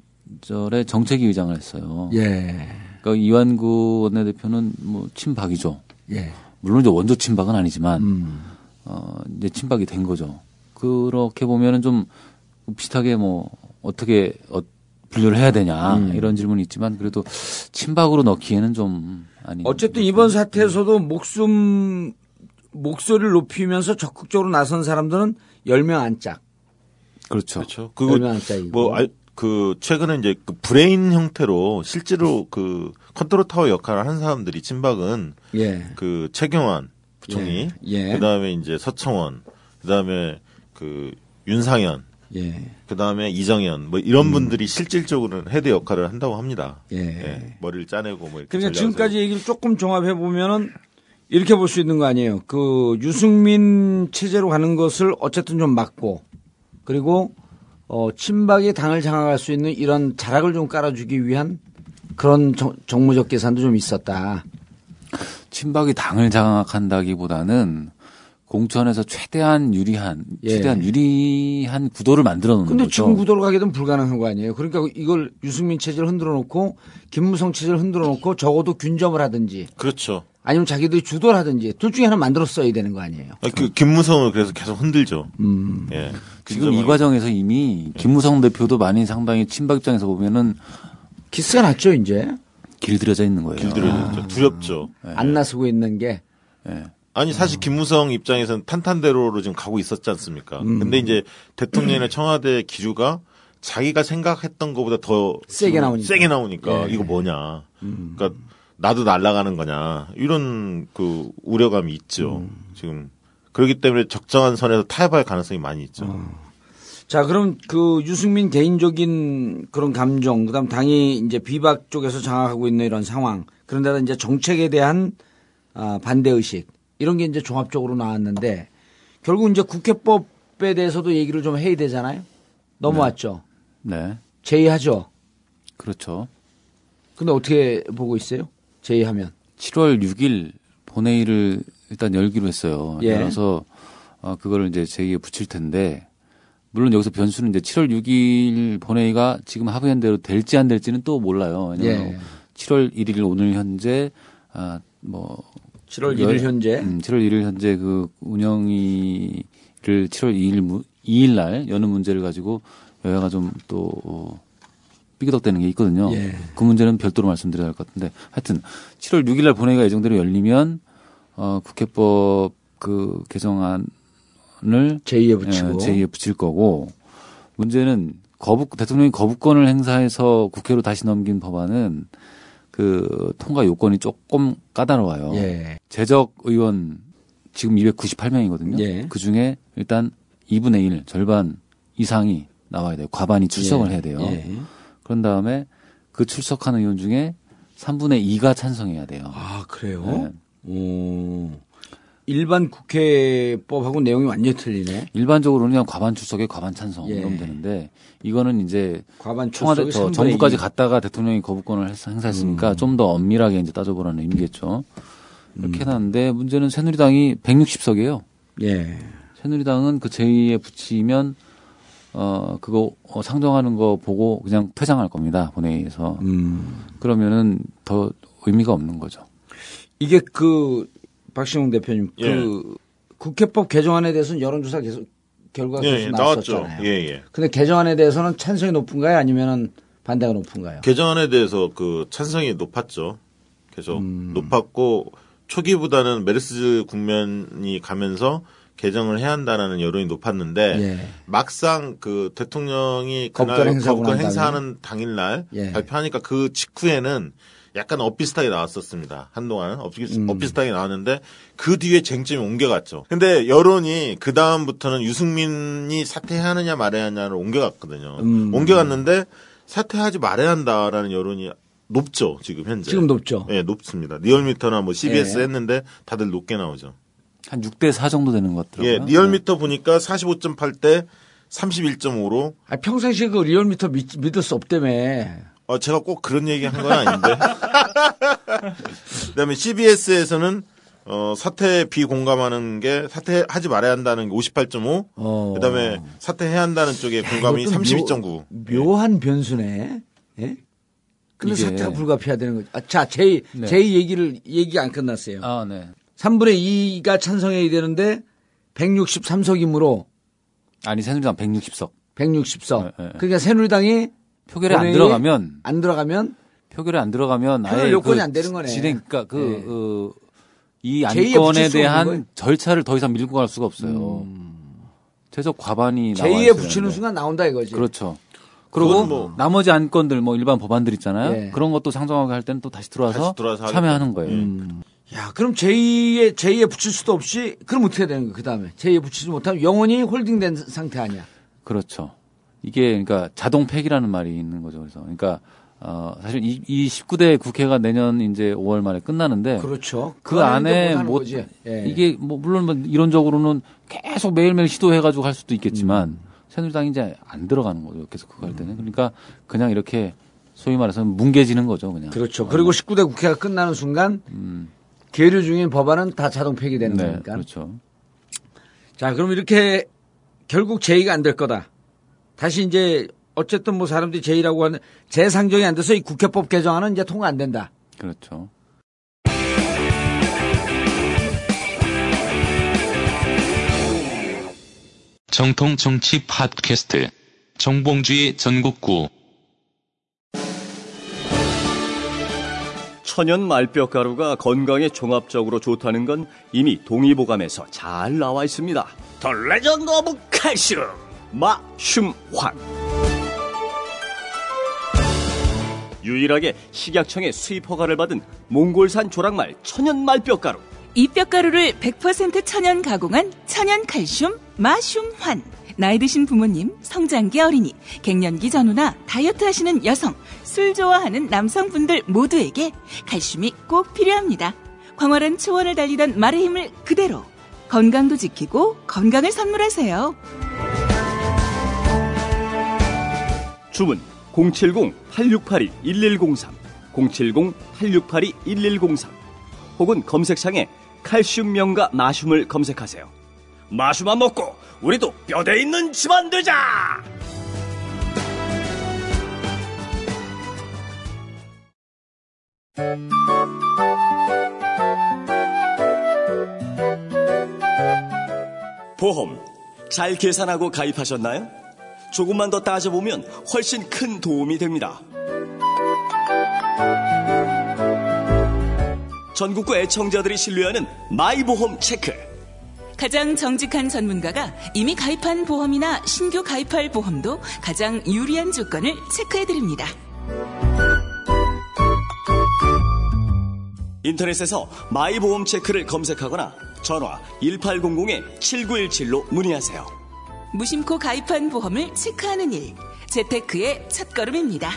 D: 절에 정책위 의장을 했어요.
B: 예.
D: 그러니까 이완구 원내대표는 뭐 친박이죠.
B: 예.
D: 물론 이제 원조 친박은 아니지만,
B: 음.
D: 어, 이제 친박이 된 거죠. 그렇게 보면은 좀 비슷하게 뭐 어떻게 어, 분류를 해야 되냐
B: 음.
D: 이런 질문이 있지만 그래도 친박으로 넣기에는 좀 아니.
B: 어쨌든 이번 사태에서도 목숨 목소리를 높이면서 적극적으로 나선 사람들은 10명 안짝.
D: 그렇죠.
E: 그렇죠. 그리고
B: 10명 안짝이고.
E: 뭐, 알- 그, 최근에 이제 그 브레인 형태로 실제로 그 컨트롤 타워 역할을 한 사람들이 친박은
B: 예.
E: 그 최경환 부총리,
B: 예. 예.
E: 그 다음에 이제 서청원, 그 다음에 그 윤상현,
B: 예.
E: 그 다음에 이정현, 뭐 이런 분들이 실질적으로는 헤드 역할을 한다고 합니다.
B: 예.
E: 예, 머리를 짜내고 뭐 이렇게.
B: 그러니까 지금까지. 얘기를 조금 종합해 보면은 이렇게 볼 수 있는 거 아니에요. 그 유승민 체제로 가는 것을 어쨌든 좀 막고 그리고 어 친박이 당을 장악할 수 있는 이런 자락을 좀 깔아주기 위한 그런 정, 정무적 계산도 좀 있었다.
D: 친박이 당을 장악한다기보다는 공천에서 최대한 유리한
B: 예.
D: 최대한 유리한 구도를 만들어 놓는
B: 근데
D: 거죠.
B: 지금 구도로 가게 되면 불가능한 거 아니에요. 그러니까 이걸 유승민 체제를 흔들어 놓고 김무성 체제를 흔들어 놓고 적어도 균점을 하든지
E: 그렇죠.
B: 아니면 자기들이 주도를 하든지 둘 중에 하나 만들어 써야 되는 거 아니에요.
E: 아, 그 김무성을 그래서 계속 흔들죠.
B: 음.
E: 예.
D: 지금 이 과정에서 이미 김무성 대표도 많이 상당히 친박 입장에서 보면은
B: 기스가 났죠, 이제.
D: 길들여져 있는 거예요.
E: 길들여졌죠. 두렵죠.
B: 안 나서고 있는 게.
D: 예.
E: 아니 사실 김무성 입장에서는 탄탄대로로 지금 가고 있었지 않습니까?
B: 음.
E: 근데 이제 대통령이나 청와대 기류가 자기가 생각했던 것보다 더
B: 세게 나오니까.
E: 세게 나오니까
B: 예.
E: 이거 뭐냐? 그러니까 나도 날아가는 거냐? 이런 그 우려감이 있죠.
B: 음.
E: 지금 그렇기 때문에 적정한 선에서 타협할 가능성이 많이 있죠.
B: 어. 자, 그럼 그 유승민 개인적인 그런 감정, 그다음 당이 이제 비박 쪽에서 장악하고 있는 이런 상황, 그런데다 이제 정책에 대한 아, 반대 의식 이런 게 이제 종합적으로 나왔는데 결국 이제 국회법에 대해서도 얘기를 좀 해야 되잖아요. 넘어왔죠.
D: 네.
B: 제의하죠.
D: 그렇죠.
B: 근데 어떻게 보고 있어요? 제의하면.
D: 7월 6일 본회의를 일단 열기로 했어요.
B: 예.
D: 열어서 어, 그거를 이제 제의에 붙일 텐데 물론 여기서 변수는 이제 7월 6일 본회의가 지금 합의한 대로 될지 안 될지는 또 몰라요. 왜냐하면
B: 예.
D: 7월 1일 오늘 현재 아 뭐
B: 7월 1일 현재
D: 음, 7월 1일 현재 그 운영위가 7월 2일 2일 날 여는 문제를 가지고 여야가 좀또 어, 삐그덕대는 게 있거든요.
B: 예.
D: 그 문제는 별도로 말씀드려야 할 것 같은데 하여튼 7월 6일 날 본회의가 예정대로 열리면 어 국회법 그 개정안을
B: 제2에 붙이고.
D: 예, 제2에 붙일 거고 문제는 거부 대통령이 거부권을 행사해서 국회로 다시 넘긴 법안은 그 통과 요건이 조금 까다로워요.
B: 예.
D: 재적 의원 지금 298명이거든요.
B: 예.
D: 그 중에 일단 2분의 1 절반 이상이 나와야 돼요. 과반이 출석을
B: 예.
D: 해야 돼요.
B: 예.
D: 그런 다음에 그 출석하는 의원 중에 3분의 2가 찬성해야 돼요.
B: 아, 그래요?
D: 네.
B: 오. 일반 국회법하고 내용이 완전히 틀리네.
D: 일반적으로는 그냥 과반 출석에 과반 찬성
B: 예.
D: 이러면 되는데 이거는 이제
B: 과반
D: 청와대 저
B: 3분의
D: 정부까지
B: 2.
D: 갔다가 대통령이 거부권을 했- 행사했으니까
B: 음.
D: 좀더 엄밀하게 이제 따져보라는 의미겠죠. 이렇게 해놨는데 문제는 새누리당이 160석이에요.
B: 예.
D: 새누리당은 그 제2에 붙이면 어 그거 어, 상정하는 거 보고 그냥 퇴장할 겁니다 본회의에서
B: 음.
D: 그러면은 더 의미가 없는 거죠.
B: 이게 그 박신웅 대표님
E: 예.
B: 그 국회법 개정안에 대해서는 여론조사 계속 결과가
E: 예,
B: 계속
E: 예, 나왔죠.
B: 나왔었잖아요.
E: 예, 예.
B: 근데 개정안에 대해서는 찬성이 높은가요, 아니면은 반대가 높은가요?
E: 개정안에 대해서 그 찬성이 높았죠. 계속
B: 음.
E: 높았고 초기보다는 메르스 국면이 가면서 개정을 해야 한다라는 여론이 높았는데
B: 예.
E: 막상 그 대통령이 그날
B: 난
E: 행사하는 당일날
B: 예.
E: 발표하니까 그 직후에는 약간 엇비슷하게 나왔었습니다. 한동안 엇비슷,
B: 음.
E: 엇비슷하게 나왔는데 그 뒤에 쟁점이 옮겨갔죠. 근데 여론이 그 다음부터는 유승민이 사퇴해야 하느냐 말아야 하느냐를 옮겨갔거든요.
B: 음.
E: 옮겨갔는데 사퇴하지 말아야 한다라는 여론이 높죠 지금 현재.
B: 지금 높죠.
E: 예, 높습니다. 리얼미터나 뭐 CBS
B: 예.
E: 했는데 다들 높게 나오죠.
D: 한 6대 4 정도 되는 것 같더라고요.
E: 예, 리얼미터 보니까 45.8 대 31.5로
B: 아, 평상시에 그 리얼미터 믿, 믿을 수 없다며.
E: 어, 제가 꼭 그런 얘기 한 건 아닌데. 그 다음에 CBS에서는 어, 사퇴 비공감하는 게 사퇴하지 말아야 한다는 게 58.5.
B: 어.
E: 그다음에 사퇴해야 한다는 쪽에 공감이
B: 이것도
E: 32.9.
B: 묘, 묘한 변수네. 예? 근데
D: 이게-
B: 사태가 불가피해야 되는 거죠. 아, 자, 제,
D: 네.
B: 제 얘기를, 얘기 안 끝났어요.
D: 아, 네.
B: 3분의 2가 찬성해야 되는데 163석이므로
D: 아니 새누리당 160석.
B: 160석.
D: 네, 네.
B: 그러니까 새누리당이
D: 표결에 안 들어가면
B: 안 들어가면
D: 표결에 안 들어가면 아예
B: 요건이
D: 그
B: 안 되는 거네.
D: 진행 그러니까 그,
B: 네.
D: 그, 이
B: 제2에
D: 안건에 대한? 절차를 더 이상 밀고 갈 수가 없어요. 최소 과반이 나와
B: 제2에
D: 있어야
B: 붙이는
D: 되는데.
B: 순간 나온다 이거지.
D: 그렇죠. 그리고
E: 뭐-
D: 나머지 안건들 뭐 일반 법안들 있잖아요.
B: 예.
D: 그런 것도 상정하게 할 때는 또 다시 들어와서,
E: 다시 들어와서
D: 참여하는. 거예요.
B: 음. 야, 그럼 제2에 제2에 붙일 수도 없이 그럼 어떻게 되는 거야? 그다음에 제2에 붙이지 못하면 영원히 홀딩된 상태 아니야.
D: 그렇죠. 이게 그러니까 자동 폐기라는 말이 있는 거죠. 그래서 그러니까 어 사실 이, 이 19대 국회가 내년 이제 5월 말에 끝나는데
B: 그렇죠.
D: 그 안에 뭐.
B: 예.
D: 이게 뭐 물론 뭐 이론적으로는 계속 매일매일 시도해 가지고 할 수도 있겠지만
B: 음.
D: 새누리당이 이제 안 들어가는 거죠. 계속 그거 할 때는 그러니까 그냥 이렇게 소위 말해서 뭉개지는 거죠. 그냥
B: 그렇죠. 그리고 19대 국회가 끝나는 순간 계류 중인 법안은 다 자동 폐기되는
D: 네,
B: 거니까.
D: 그렇죠.
B: 자, 그럼 이렇게 결국 제2가 안 될 거다. 다시 이제 어쨌든 뭐 사람들이 제2라고 하는 재상정이 안 돼서 이 국회법 개정안은 이제 통과 안 된다.
D: 그렇죠.
H: 정통 정치 팟캐스트 정봉주의 전국구
F: 천연 말뼈가루가 건강에 종합적으로 좋다는 건 이미 동의보감에서 잘 나와 있습니다. The Legend of 칼슘 마슘환 유일하게 식약청의 수입 허가를 받은 몽골산 조랑말 천연 말뼈가루
G: 이 뼈가루를 100% 천연 가공한 천연 칼슘 마슘환. 나이 드신 부모님, 성장기 어린이, 갱년기 전후나 다이어트 하시는 여성, 술 좋아하는 남성분들 모두에게 칼슘이 꼭 필요합니다. 광활한 초원을 달리던 말의 힘을 그대로 건강도 지키고 건강을 선물하세요.
F: 주문 070-8682-1103 070-8682-1103 혹은 검색창에 칼슘 명가 마슘을 검색하세요. 마슘만 먹고 우리도 뼈대 있는 집안 되자! 보험 잘 계산하고 가입하셨나요? 조금만 더 따져보면 훨씬 큰 도움이 됩니다. 전국구 애청자들이 신뢰하는 마이보험 체크.
G: 가장 정직한 전문가가 이미 가입한 보험이나 신규 가입할 보험도 가장 유리한 조건을 체크해드립니다.
F: 인터넷에서 마이보험 체크를 검색하거나 전화 1800-7917로 문의하세요.
G: 무심코 가입한 보험을 체크하는 일. 재테크의 첫걸음입니다.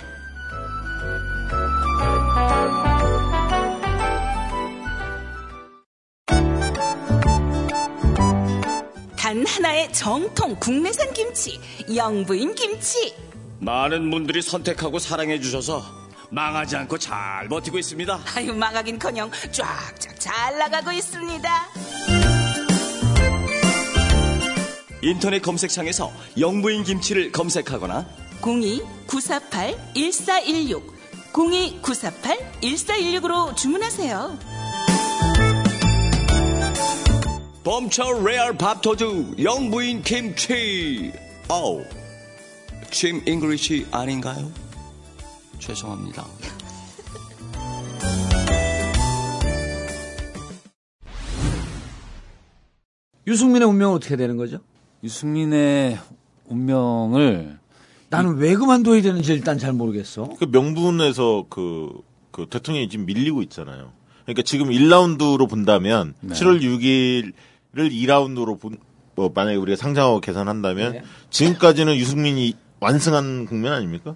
G: 단 하나의 정통 국내산 김치, 영부인 김치.
F: 많은 분들이 선택하고 사랑해 주셔서 망하지 않고 잘 버티고 있습니다.
G: 아유, 망하긴커녕 쫙쫙 잘 나가고 있습니다.
F: 인터넷 검색창에서 영부인 김치를 검색하거나
G: 02-948-1416 02-948-1416으로 주문하세요.
F: 범철 레알 밥도둑 영부인 김치. 어우, 침 English 아닌가요? 죄송합니다.
B: 유승민의 운명은 어떻게 되는 거죠?
D: 유승민의 운명을
B: 나는 왜 그만둬야 되는지 일단 잘 모르겠어.
E: 그 명분에서 그, 그 대통령이 지금 밀리고 있잖아요. 그러니까 지금 1라운드로 본다면
D: 네.
E: 7월 6일을 2라운드로 본, 뭐 만약에 우리가 상장하고 계산한다면
B: 네.
E: 지금까지는 유승민이 완승한 국면 아닙니까?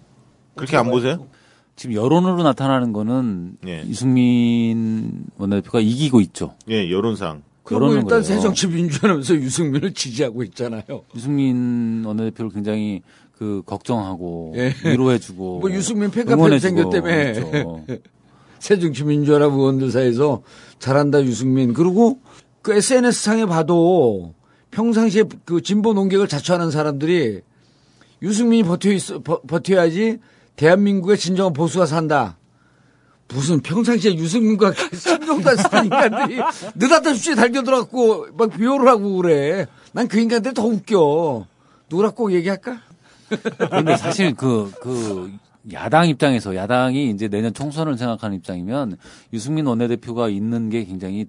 E: 그렇게 안 보세요?
D: 지금 여론으로 나타나는 거는
E: 예.
D: 유승민 원내대표가 이기고 있죠.
E: 예, 여론상.
B: 그리고 일단
D: 거예요.
B: 새정치 민주연합에서 (laughs) 유승민을 지지하고 있잖아요.
D: 유승민 원내대표를 굉장히 그 걱정하고
B: 예.
D: 위로해주고 (laughs)
B: 뭐 유승민 팬카페 생겼다며.
D: 그렇죠. (laughs)
B: 새정치 민주연합 의원들 사이에서 잘한다 유승민. 그리고 그 SNS 상에 봐도 평상시에 그 진보 농객을 자처하는 사람들이 유승민이 버텨 있어, 버, 버텨야지 대한민국의 진정한 보수가 산다. 무슨 평상시에 유승민과 (laughs) 안 쓰는 인간들이 느닷없이 달겨들어갖고 막 비호를 하고 그래. 난 그 인간들 더 웃겨. 누구라 꼭 얘기할까?
D: 그런데 사실 그, 그, 야당 입장에서, 야당이 이제 내년 총선을 생각하는 입장이면 유승민 원내대표가 있는 게 굉장히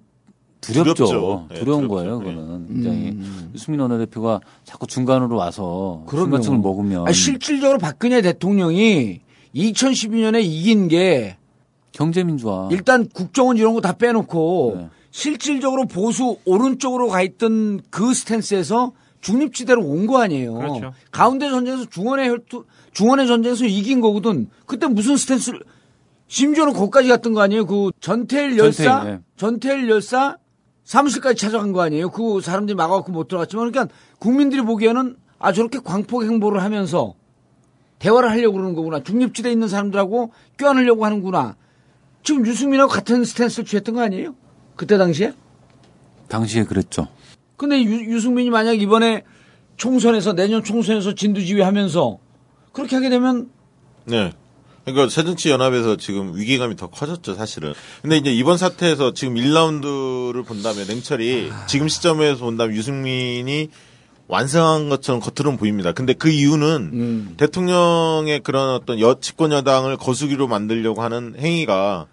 D: 두렵죠.
E: 두렵죠. 예,
D: 두려운
E: 두렵죠.
D: 거예요,
E: 예.
D: 그거는. 굉장히. 유승민 원내대표가 자꾸 중간으로 와서. 순간층을 먹으면
B: 아니, 실질적으로 박근혜 대통령이 2012년에 이긴 게
D: 경제민주화.
B: 일단 국정원 이런 거 다 빼놓고
D: 네.
B: 실질적으로 보수 오른쪽으로 가 있던 그 스탠스에서 중립지대로 온 거 아니에요.
C: 그렇죠.
B: 가운데 전쟁에서 중원의 혈투, 중원의 전쟁에서 이긴 거거든. 그때 무슨 스탠스를 심지어는 거기까지 갔던 거 아니에요? 그 전태일 열사,
D: 전태일, 예.
B: 전태일 열사 사무실까지 찾아간 거 아니에요? 그 사람들이 막아갖고 못 들어갔지만 그러니까 국민들이 보기에는 아 저렇게 광폭 행보를 하면서 대화를 하려고 그러는 거구나. 중립지대에 있는 사람들하고 껴안으려고 하는구나. 지금 유승민하고 같은 스탠스를 취했던 거 아니에요? 그때 당시에?
D: 당시에 그랬죠.
B: 근데 유, 승민이 만약 이번에 총선에서 내년 총선에서 진두지휘 하면서 그렇게 하게 되면
E: 네. 그러니까 새정치연합에서 지금 위기감이 더 커졌죠, 사실은. 근데 이제 이번 사태에서 지금 1라운드를 본다면 냉철이 지금 시점에서 본다면 유승민이 완성한 것처럼 겉으로는 보입니다. 근데 그 이유는 대통령의 그런 어떤 여, 집권 여당을 거수기로 만들려고 하는 행위가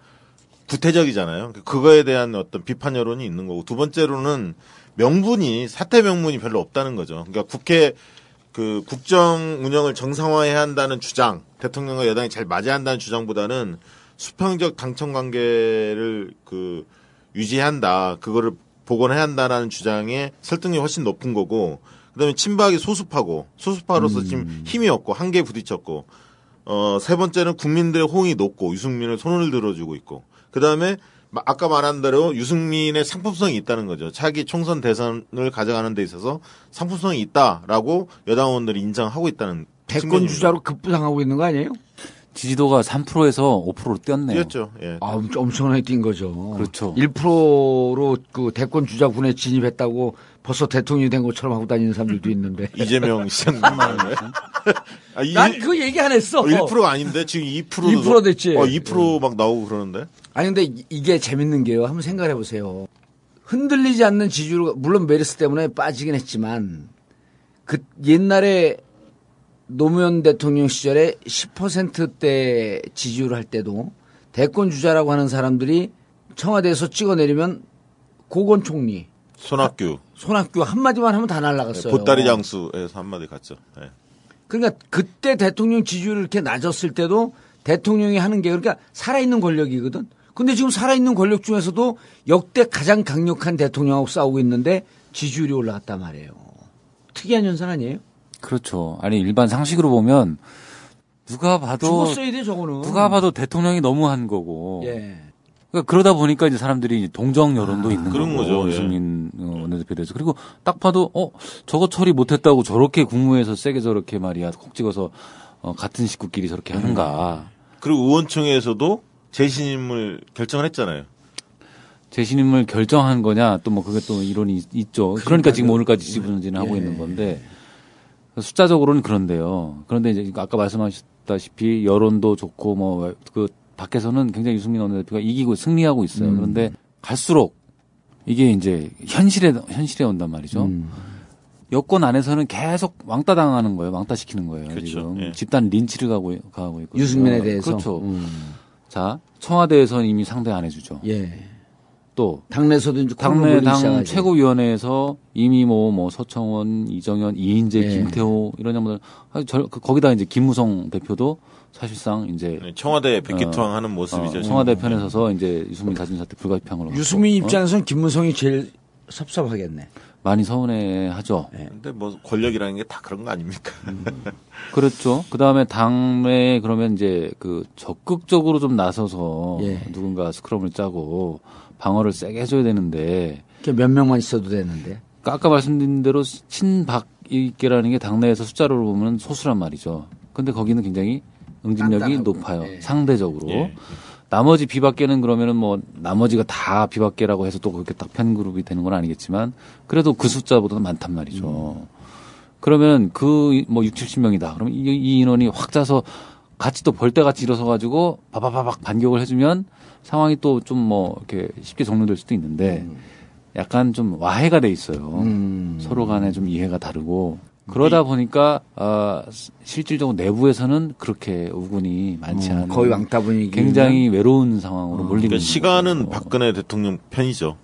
E: 구태적이잖아요. 그거에 대한 어떤 비판 여론이 있는 거고 두 번째로는 명분이 사태 명분이 별로 없다는 거죠. 그러니까 국회 그 국정 운영을 정상화해야 한다는 주장, 대통령과 여당이 잘 맞아야 한다는 주장보다는 수평적 당청 관계를 그 유지해야 한다. 그거를 복원해야 한다라는 주장에 설득력이 훨씬 높은 거고 그다음에 친박이 소수파고 소수파로서 지금 힘이 없고 한계에 부딪혔고 어, 세 번째는 국민들의 호응이 높고 유승민을 손을 들어주고 있고 그다음에 마- 아까 말한 대로 유승민의 상품성이 있다는 거죠. 차기 총선 대선을 가져가는 데 있어서 상품성이 있다라고 여당 의원들이 인정하고 있다는
B: 대권. 주자로 급부상하고 있는 거 아니에요?
D: 지지도가 3%에서 5%로 뛰었네요.
E: 뛰었죠. 예.
B: 아, 엄- 엄청나게 뛴 거죠.
D: 그렇죠.
B: 1%로 그 대권 주자군에 진입했다고 벌써 대통령이 된 것처럼 하고 다니는 사람들도 있는데. (laughs)
E: 이재명 시장만? (laughs) 아, 이-
B: 난그 얘기 안 했어.
E: 어, 1%가 아닌데 지금 2%도
B: 2% 됐지.
E: 어, 2%막 나오고 그러는데.
B: 아니 근데 이- 이게 재밌는 게요. 한번 생각해 보세요. 흔들리지 않는 지지율 물론 메르스 때문에 빠지긴 했지만 그 옛날에 노무현 대통령 시절에 10%대 지지율 할 때도 대권 주자라고 하는 사람들이 청와대에서 찍어내리면 고건 총리,
E: 손학규
B: 손학규 한마디만 하면 다 날라갔어요.
E: 보따리 장수에서 한마디 갔죠. 예.
B: 그러니까 그때 대통령 지지율이 이렇게 낮았을 때도 대통령이 하는 게 그러니까 살아있는 권력이거든. 근데 지금 살아있는 권력 중에서도 역대 가장 강력한 대통령하고 싸우고 있는데 지지율이 올라갔단 말이에요. 특이한 현상 아니에요?
D: 그렇죠. 아니 일반 상식으로 보면 누가 봐도
B: 죽었어야 돼 저거는.
D: 누가 봐도 대통령이 너무한 거고.
B: 예.
D: 그러니까 그러다 보니까 이제 사람들이 이제 동정 여론도 있는
E: 그런
D: 거고
E: 거죠, 예.
D: 유승민 어, 원내대표에 대해서 그리고 딱 봐도 어 저거 처리 못했다고 저렇게 국무에서 세게 저렇게 말이야 콕 찍어서 어, 같은 식구끼리 저렇게 하는가
E: 그리고 의원총회에서도 재신임을 결정을 했잖아요.
D: 재신임을 결정한 거냐 또 뭐 그게 또 이론이 있- 있죠. 그러니까 지금 오늘까지 지분진을 하고
B: 예.
D: 있는 건데 숫자적으로는 그런데요. 그런데 이제 아까 말씀하셨다시피 여론도 좋고 뭐 그 밖에서는 굉장히 유승민 원내대표가 이기고 승리하고 있어요. 그런데 갈수록 이게 이제 현실에 현실에 온단 말이죠.
B: 음.
D: 여권 안에서는 계속 왕따 당하는 거예요. 왕따 시키는 거예요.
E: 그렇죠.
D: 지금
E: 예.
D: 집단 린치를 가고 가고 있고
B: 유승민에 대해서.
D: 그렇죠.
B: 음.
D: 자 청와대에서는 이미 상대 안 해주죠.
B: 예.
D: 또
B: 당내에서도 이제
D: 당내 당. 최고위원회에서 이미 뭐, 뭐 서청원, 이정현, 이인재,
B: 예.
D: 김태호 이런 분들 아, 저, 그- 거기다 이제 김무성 대표도 사실상 이제
E: 네, 청와대 백기투항하는 모습이죠.
D: 어, 청와대 편에 서서 이제 유승민 사진 사태 불가피항으로
B: 유승민
D: 갖고, 어?
B: 입장에서는 김문성이 제일 섭섭하겠네.
D: 많이 서운해하죠.
E: 근데 뭐 권력이라는 게 다 그런 거 아닙니까? (laughs)
D: 그렇죠. 그 다음에 당내 그러면 이제 그 적극적으로 좀 나서서
B: 예.
D: 누군가 스크럼을 짜고 방어를 세게 해줘야 되는데
B: 몇 명만 있어도 되는데.
D: 그러니까 아까 말씀드린 대로 친박이께라는 게 당내에서 숫자로 보면 소수란 말이죠. 근데 거기는 굉장히 응집력이. 높아요.
B: 예.
D: 상대적으로.
E: 예.
D: 나머지 비박계는 그러면은 뭐 나머지가 다 비박계라고 해서 또 그렇게 딱 편그룹이 되는 건 아니겠지만 그래도 그 숫자보다는 많단 말이죠. 그러면 그 뭐 6, 70명이다. 그러면 이, 이 인원이 확 짜서 같이 또 벌떼같이 일어서 가지고 바바바박 반격을 해주면 상황이 또 좀 뭐 이렇게 쉽게 종료될 수도 있는데 약간 좀 와해가 돼 있어요.
B: 음.
D: 서로 간에 좀 이해가 다르고 그러다 보니까 아, 실질적으로 내부에서는 그렇게 우군이 많지
B: 음,
D: 않은
B: 거의 왕따 분위기.
D: 굉장히 외로운 상황으로 몰리는
E: 그러니까 시간은
D: 거죠.
E: 박근혜 대통령 편이죠.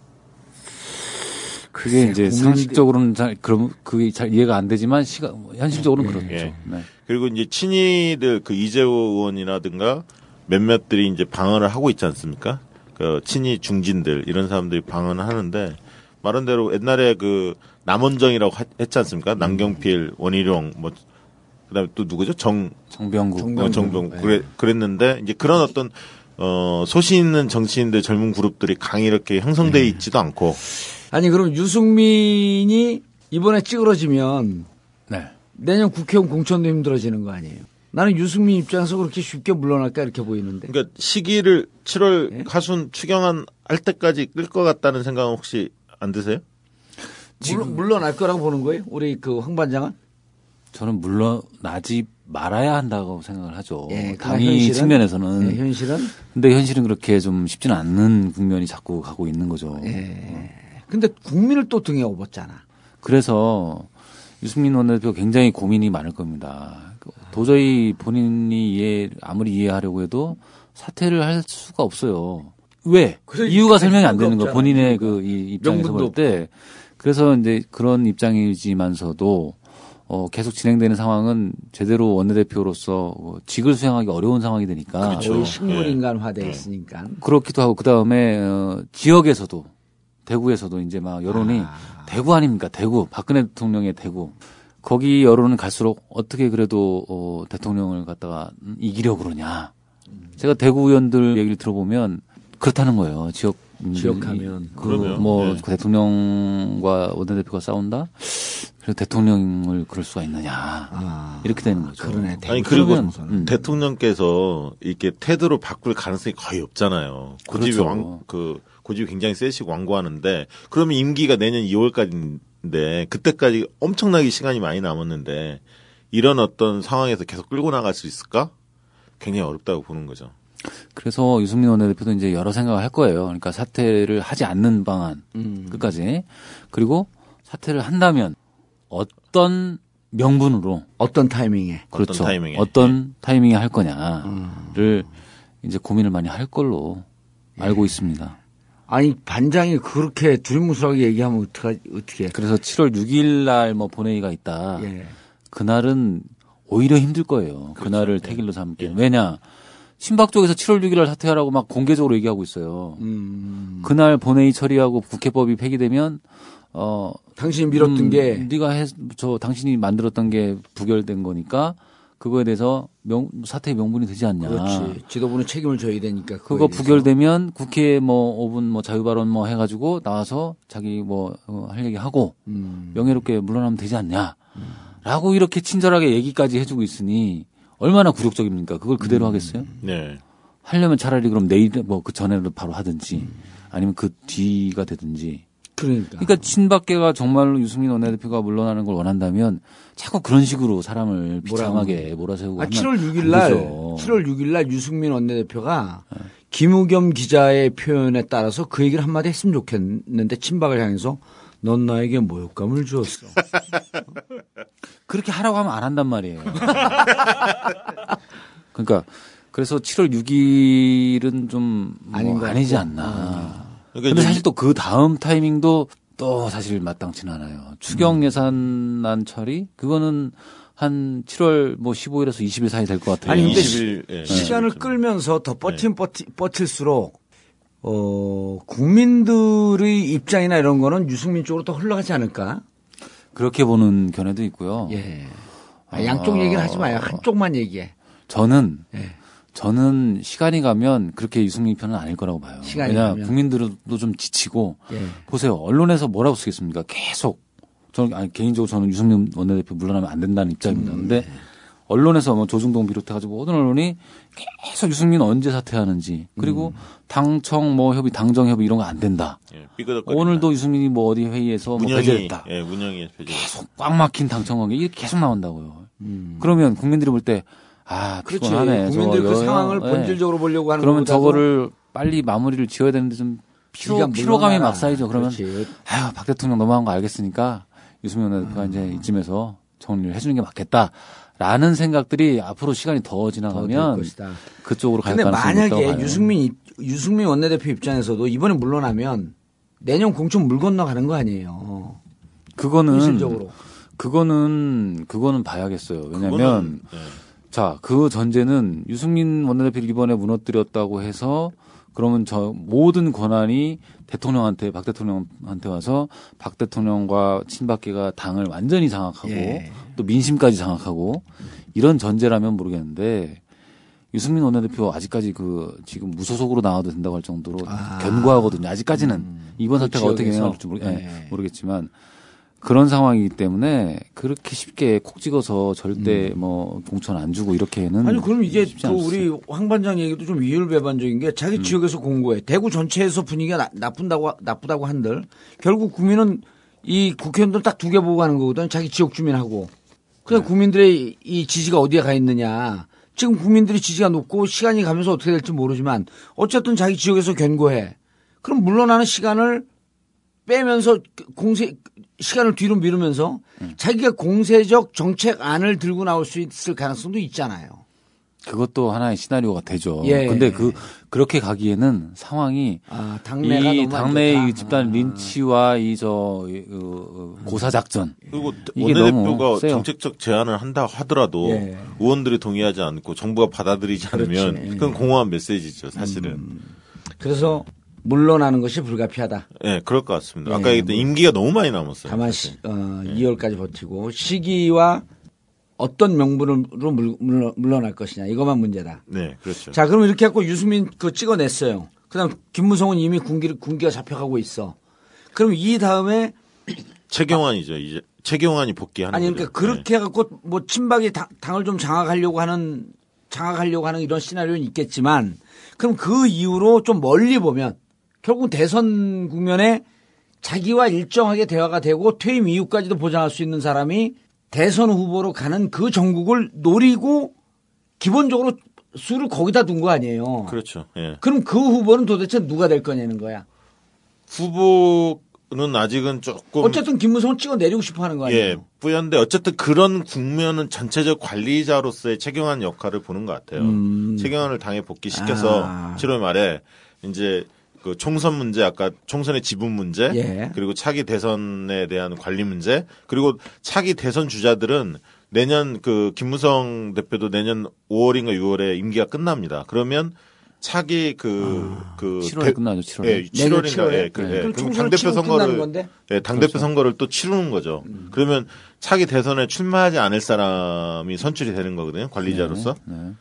D: 그게 이제 상식적으로는 잘 그럼 그게 잘 이해가 안 되지만 시간 현실적으로는 그렇죠.
E: 예.
D: 네.
E: 그리고 이제 친이들 그 이재호 의원이라든가 몇몇들이 이제 방언을 하고 있지 않습니까? 그 친이 중진들 이런 사람들이 방언을 하는데 말한 대로 옛날에 그 남원정이라고 하- 했지 않습니까? 남경필, 원희룡 뭐 그다음에 또 누구죠? 정
D: 정병국
B: 정병국.
E: 어, 정병
B: 네.
E: 그래 그랬는데 이제 그런 어떤 어 소신 있는 정치인들 젊은 그룹들이 강히 이렇게 형성돼
B: 네.
E: 있지도 않고
B: 아니 그럼 유승민이 이번에 찌그러지면
D: 네.
B: 내년 국회의원 공천도 힘들어지는 거 아니에요? 나는 유승민 입장에서 그렇게 쉽게 물러날까 이렇게 보이는데.
E: 그러니까 시기를 7월
B: 예?
E: 하순 추경안 할 때까지 끌 것 같다는 생각은 혹시 안 드세요?
B: 물론 물러날 거라고 보는 거예요? 우리 그 황 반장은?
D: 저는 물러나지 말아야 한다고 생각을 하죠.
B: 예, 현실은?
D: 측면에서는
B: 네, 현실은?
D: 근데 현실은 그렇게 좀 쉽지는 않는 국면이 자꾸 가고 있는 거죠.
B: 예. 근데 국민을 또 등에 업었잖아.
D: 그래서 유승민 원내대표 굉장히 고민이 많을 겁니다. 도저히 본인이 이해 아무리 이해하려고 해도 사퇴를 할 수가 없어요. 왜? 이유가 설명이 안 되는 거 본인의
B: 이유가.
D: 그 이- 입장에서 볼 때. 그래서 이제 그런 입장이지만서도 어, 계속 진행되는 상황은 제대로 원내대표로서 어, 직을 수행하기 어려운 상황이 되니까
E: 그렇죠.
B: 식물인간화돼 있으니까.
D: 그렇기도 하고 그 다음에 어, 지역에서도 대구에서도 이제 막 여론이 대구 아닙니까 대구 박근혜 대통령의 대구 거기 여론은 갈수록 어떻게 그래도 어, 대통령을 갖다가 음, 이기려 고 그러냐 제가 대구 의원들 얘기를 들어보면 그렇다는 거예요 지역
B: 지역하면.
E: 그러면,
D: 그뭐
E: 네.
D: 대통령과 원내대표가 싸운다 그래서 대통령을 그럴 수가 있느냐
B: 아,
D: 이렇게 되는 거죠
B: 그러네.
E: 아니 그리고
D: 음.
E: 대통령께서 이렇게 태도를 바꿀 가능성이 거의 없잖아요. 고집이
D: 그렇죠.
E: 왕, 그 고집이 굉장히 세시고 완고하는데 그러면 임기가 내년 2월까지인 데 그때까지 엄청나게 시간이 많이 남았는데 이런 어떤 상황에서 계속 끌고 나갈 수 있을까? 굉장히 어렵다고 보는 거죠.
D: 그래서 유승민 원내대표도 이제 여러 생각을 할 거예요. 그러니까 사퇴를 하지 않는 방안
B: 음.
D: 끝까지 그리고 사퇴를 한다면 어떤 명분으로
B: 어떤 타이밍에.
D: 그렇죠.
E: 타이밍에.
D: 어떤 타이밍에 할 거냐를 이제 고민을 많이 할 걸로 알고 있습니다.
B: 아니 반장이 그렇게 두리뭉술하게 얘기하면 어떻게 어떻게?
D: 그래서 7월 6일 날 뭐 본회의가 있다.
B: 예.
D: 그날은 오히려 힘들 거예요. 그날을 태길로 삼기. 왜냐? 친박 쪽에서 7월 6일 날 사퇴하라고 막 공개적으로 얘기하고 있어요.
B: 음,
D: 그날 본회의 처리하고 국회법이 폐기되면 어
B: 당신이 밀었던
D: 음,
B: 게
D: 네가 해, 저 당신이 만들었던 게 부결된 거니까 그거에 대해서 명 사퇴 명분이 되지 않냐.
B: 그렇지. 지도부는 책임을 져야 되니까.
D: 그거. 부결되면 국회에 뭐 5분 뭐 자유발언 뭐 해가지고 나와서 자기 뭐 할 얘기 하고
B: 음.
D: 명예롭게 물러나면 되지 않냐. 라고 이렇게 친절하게 얘기까지 해주고 있으니 얼마나 굴욕적입니까? 그걸 그대로 하겠어요?
E: 네.
D: 하려면 차라리 그럼 내일 뭐 그 전에도 바로 하든지 아니면 그 뒤가 되든지.
B: 그러니까.
D: 그러니까 친박계가 정말로 유승민 원내대표가 물러나는 걸 원한다면 자꾸 그런 식으로 사람을 비참하게 몰아세우고
B: 아,
D: 하면
B: 7월
D: 안
B: 6일 날,
D: 되죠.
B: 7월 6일 날 유승민 원내대표가 김우겸 기자의 표현에 따라서 그 얘기를 한마디 했으면 좋겠는데 친박을 향해서 넌 나에게 모욕감을 주었어. (laughs)
D: 그렇게 하라고 하면 안 한단 말이에요. (laughs) 그러니까 그래서 7월 6일은 좀
B: 아닌 뭐것
D: 아니지. 않나.
E: 그러니까
D: 근데 사실 또 그 다음 타이밍도 또 사실 마땅치는 않아요. 추경 예산안 처리 그거는 한 7월 뭐 15일에서 20일 사이 될 것 같아요.
B: 아니, 근데
E: 20일 예,
B: 시간을
E: 20일
B: 끌면서 더 버티면 버티, 버틸수록 어, 국민들의 입장이나 이런 거는 유승민 쪽으로 더 흘러가지 않을까?
D: 그렇게 보는 견해도 있고요.
B: 예. 아, 양쪽 얘기를 하지 마요. 한쪽만 얘기해.
D: 저는
B: 예.
D: 저는 시간이 가면 그렇게 유승민 편은 아닐 거라고 봐요.
B: 시간이
D: 왜냐
B: 가면.
D: 국민들도 좀 지치고
B: 예.
D: 보세요. 언론에서 뭐라고 쓰겠습니까? 계속 저는 아니, 개인적으로 저는 유승민 원내대표 물러나면 안 된다는 입장입니다.
B: 음,
D: 근데
B: 네.
D: 언론에서 뭐 조중동 비롯해가지고 모든 언론이 계속 유승민 언제 사퇴하는지 그리고
B: 음.
D: 당청 뭐 협의 당정 협의 이런 거 안 된다.
E: 예.
D: 오늘도 유승민이 뭐 어디 회의에서 뭐
E: 문영이
D: 배제했다.
E: 예, 문영이 배제.
D: 계속 꽉 막힌 당청 관계 이게 계속 나온다고요.
B: 음.
D: 그러면 국민들이 볼때 아,
B: 그렇지.
D: 피곤하네.
B: 국민들 그. 상황을
D: 예.
B: 본질적으로 보려고 하는
D: 그러면 저거를 빨리 마무리를 지어야 되는데 좀 피로, 피로감이. 막 쌓이죠. 그러면
B: 그렇지.
D: 아유, 박 대통령 넘어간 거 알겠으니까 유승민 원내대표가 이제 이쯤에서 정리를 해주는 게 맞겠다 라는 생각들이 앞으로 시간이 더 지나가면
B: 것이다.
D: 그쪽으로 갈
B: 근데
D: 가능성이 있다고
B: 만약에. 유승민 입- 유승민 원내대표 입장에서도 이번에 물러나면 내년 공천 물 건너 가는 거 아니에요.
D: 그거는
B: 현실적으로.
D: 그거는 그거는 봐야겠어요. 왜냐하면
E: 그거는, 예.
D: 자, 그 전제는 유승민 원내대표를 이번에 무너뜨렸다고 해서 그러면 저 모든 권한이 대통령한테 박 대통령한테 와서 박 대통령과 친박계가 당을 완전히 장악하고
B: 예.
D: 또 민심까지 장악하고 이런 전제라면 모르겠는데 유승민 원내대표 아직까지 그 지금 무소속으로 나와도 된다고 할 정도로
B: 아.
D: 견고하거든요. 아직까지는 이번
B: 그
D: 사태가 어떻게. 영향을지 모르, 예,
B: 네.
D: 모르겠지만 그런 상황이기 때문에 그렇게 쉽게 콕 찍어서 절대 뭐 공천 안 주고 이렇게는
B: 음. 아니 그럼 이게
D: 않았어요.
B: 우리 황 반장 얘기도 좀 이율배반적인 게 자기 지역에서 공고해. 대구 전체에서 분위기가 나, 나쁜다고 나쁘다고 한들. 결국 국민은 이 국회의원들 딱 두 개 보고 가는 거거든. 자기 지역 주민하고. 그냥 국민들의 이 지지가 어디에 가 있느냐. 지금 국민들이 지지가 높고 시간이 가면서 어떻게 될지 모르지만 어쨌든 자기 지역에서 견고해. 그럼 물러나는 시간을 빼면서 공세 시간을 뒤로 미루면서 자기가 공세적 정책안을 들고 나올 수 있을 가능성도 있잖아요.
D: 그것도 하나의 시나리오가 되죠.
B: 예.
D: 근데 그 그렇게 가기에는 상황이
B: 아, 당내가
D: 이 당내의 집단
B: 아.
D: 린치와 이저 그, 고사 작전
E: 그리고 원내대표가. 정책적 제안을 한다 하더라도
B: 예.
E: 의원들이 동의하지 않고 정부가 받아들이지 않으면
B: 그렇지.
E: 그건 공허한 메시지죠, 사실은.
B: 음. 그래서 물러나는 것이 불가피하다.
E: 예, 그럴 것 같습니다. 아까
B: 예,
E: 얘기했던
B: 뭐.
E: 임기가 너무 많이 남았어요.
B: 다만. 시, 어, 2월까지 버티고 시기와 어떤 명분으로 물, 물러, 물러날 것이냐 이것만 문제다.
E: 네, 그렇죠.
B: 자, 그럼 이렇게 갖고 유수민 그 찍어냈어요. 그다음 김무성은 이미 군기 군기가 잡혀가고 있어. 그럼 이 다음에 (clears throat)
E: 최경환이죠. 이제 최경환이 복귀하는
B: 아니
E: 거죠.
B: 그러니까 그렇게 해갖고 뭐 친박이 당, 당을 좀 장악하려고 하는 장악하려고 하는 이런 시나리오는 있겠지만 그럼 그 이후로 좀 멀리 보면 결국 대선 국면에 자기와 일정하게 대화가 되고 퇴임 이후까지도 보장할 수 있는 사람이 대선 후보로 가는 그 전국을 노리고 기본적으로 수를 거기다 둔 거 아니에요.
E: 네. 그렇죠. 예.
B: 그럼 그 후보는 도대체 누가 될 거냐는 거야.
E: 후보는 아직은 조금
B: 어쨌든 김무성은 찍어 내리고 싶어 하는 거 아니에요?
E: 예, 뿌연데 어쨌든 그런 국면은 전체적 관리자로서의 최경환 역할을 보는 것 같아요.
B: 음.
E: 최경환을 당에 복귀시켜서
B: 아.
E: 7월 말에 이제 그 총선 문제 아까 총선의 지분 문제
B: 예.
E: 그리고 차기 대선에 대한 관리 문제 그리고 차기 대선 주자들은 내년 그 김무성 대표도 내년 5월인가 6월에 임기가 끝납니다. 그러면 차기 그, 그.
D: 7월에
E: 대-
D: 끝나죠, 7월에.
E: 예, 7월인가. 예, 그,
B: 네.
E: 예.
B: 그럼
E: 그럼 당 대표
B: 치고 끝나는
E: 선거를.
B: 건데? 음.
E: 예, 당 대표 선거를 또 치르는 거죠. 그러면 차기 대선에 출마하지 않을 사람이 선출이 되는 거거든요. 관리자로서.
D: 네.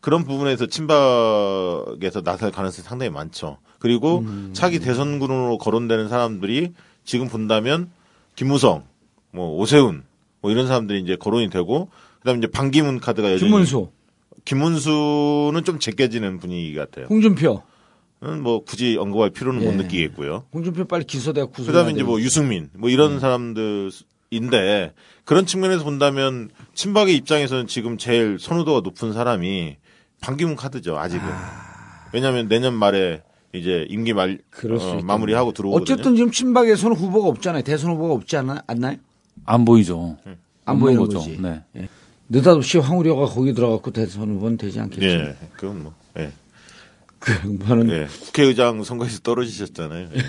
E: 그런 부분에서 친박에서 나설 가능성이 상당히 많죠. 그리고
B: 음.
E: 차기 대선군으로 거론되는 사람들이 지금 본다면 김무성, 뭐 오세훈, 뭐 이런 사람들이 이제 거론이 되고 그다음에 이제 반기문 카드가 여전히
B: 김문수,
E: 김문수는 좀 제껴지는 분위기 같아요.
B: 홍준표.
E: 음, 뭐 굳이 언급할 필요는
B: 예.
E: 못 느끼겠고요.
B: 홍준표 빨리 기소돼 구속.
E: 그다음에 이제 뭐 유승민 뭐 이런 사람들인데 그런 측면에서 본다면 친박의 입장에서는 지금 제일 선호도가 높은 사람이 반기문 카드죠 아직은. 왜냐하면 내년 말에 이제 임기 말 어. 마무리하고 들어오거든요.
B: 어쨌든 지금 친박에서는 후보가 없잖아요. 대선 후보가 없지 않나, 않나요?
D: 안 보이죠.
B: 안 보이는
D: 거죠.
B: 거지.
D: 네.
B: 느닷없이 황우려가 거기 들어갔고 대선 후보는 되지 않겠죠.
E: 예, 그건 뭐, 예,
B: 그 양반은
E: 예, 국회의장 선거에서 떨어지셨잖아요. 예.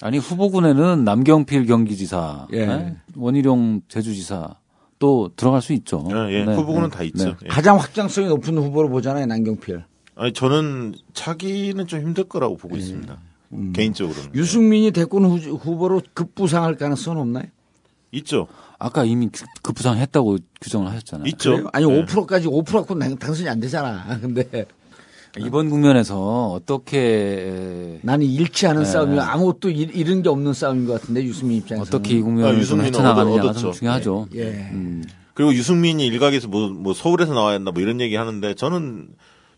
D: 아니 후보군에는 남경필 경기지사,
B: 예.
D: 네? 원희룡 제주지사 또 들어갈 수 있죠.
E: 예, 예,
D: 네,
E: 후보군은
D: 네,
E: 다 있죠.
D: 네.
E: 예.
B: 가장 확장성이 높은 후보로 보잖아요. 남경필.
E: 아니 저는 차기는 좀 힘들 거라고 보고 있습니다. 개인적으로는
B: 예. 음. 유승민이 대권 후, 후보로 급부상할 가능성은 없나요?
E: 있죠,
D: 아까 이미 그- 급부상했다고 규정을 하셨잖아요.
E: 있죠.
B: 그래요? 아니
E: 예.
B: 5%까지 5% 갖고 는 당선이 안 되잖아. (laughs) 근데
D: 이번 국면에서 어떻게
B: 나는 잃지 않은
D: 네.
B: 싸움이 아무것도 잃- 잃은 게 없는 싸움인 것 같은데 유승민 입장에서
D: 어떻게 이
E: 아,
D: 국면을 헤쳐나가느냐가. 좀 중요하죠.
B: 예.
D: 음.
E: 그리고 유승민이 일각에서 뭐, 뭐 서울에서 나와야 한다 뭐 이런 얘기 하는데 저는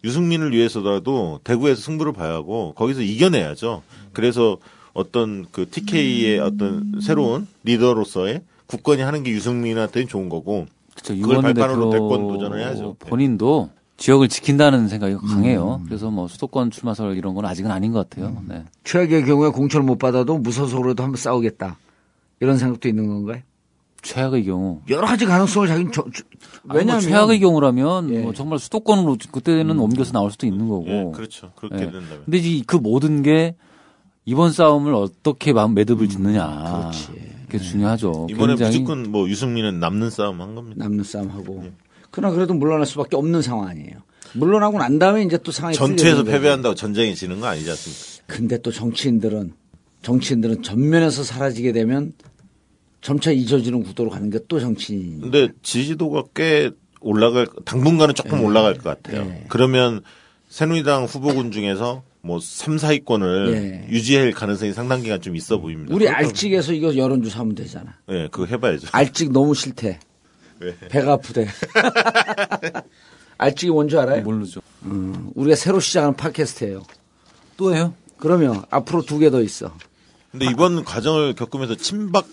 E: 유승민을 위해서라도 대구에서 승부를 봐야 하고 거기서 이겨내야죠. 그래서 어떤 그 TK의 어떤 새로운 리더로서의 굳건히 하는 게 유승민한테는 좋은 거고
D: 그렇죠.
E: 그걸 발판으로 대권 도전을 해야죠.
D: 본인도 지역을 지킨다는 생각이
B: 음.
D: 강해요. 그래서 뭐 수도권 출마설 이런 건 아직은 아닌 것 같아요. 네.
B: 최악의 경우에 공천을 못 받아도 무소속 그래도 한번 싸우겠다. 이런 생각도 있는 건가요?
D: 최악의 경우.
B: 여러 가지 가능성을 자기는 저, 저-
D: 왜냐하면
B: 왜냐하면
D: 최악의 경우라면
B: 예.
D: 뭐 정말 수도권으로 그때는 옮겨서 나올 수도 있는 거고.
E: 예, 그렇죠. 그렇게
D: 예.
E: 된다면.
D: 근데 이 그 모든 게 이번 싸움을 어떻게 마음 매듭을 짓느냐. 그게 중요하죠.
E: 이번에
D: 굉장히
E: 무조건 뭐 유승민은 남는 싸움 한 겁니다.
B: 남는 싸움 하고. 그러나 그래도 물러날 수밖에 없는 상황 아니에요. 물러나고 난 다음에 이제 또 상황이
E: 전투에서. 패배한다고 전쟁이 지는 거 아니지 않습니까?
B: 근데 또 정치인들은 정치인들은 전면에서 사라지게 되면 점차 잊어지는 구도로 가는 게 또 정치인.
E: 근데 지지도가 꽤 올라갈 당분간은 조금 올라갈 것 같아요.
B: 예.
E: 그러면 새누리당 후보군 중에서 뭐 3, 4위권을
B: 예.
E: 유지할 가능성이 상당 기간 좀 있어 보입니다.
B: 우리 알찍에서 이거 여론조사 하면 되잖아.
E: 예, 그거 해봐야죠.
B: 알찍 너무 싫대.
E: 왜?
B: 배가 아프대. (laughs) 알찍이 뭔지 알아요?
D: 모르죠.
B: 음, 우리가 새로 시작하는 팟캐스트예요.
D: 또 해요?
B: 그러면 앞으로 두 개 더 있어.
E: 근데 이번 과정을 겪으면서 친박,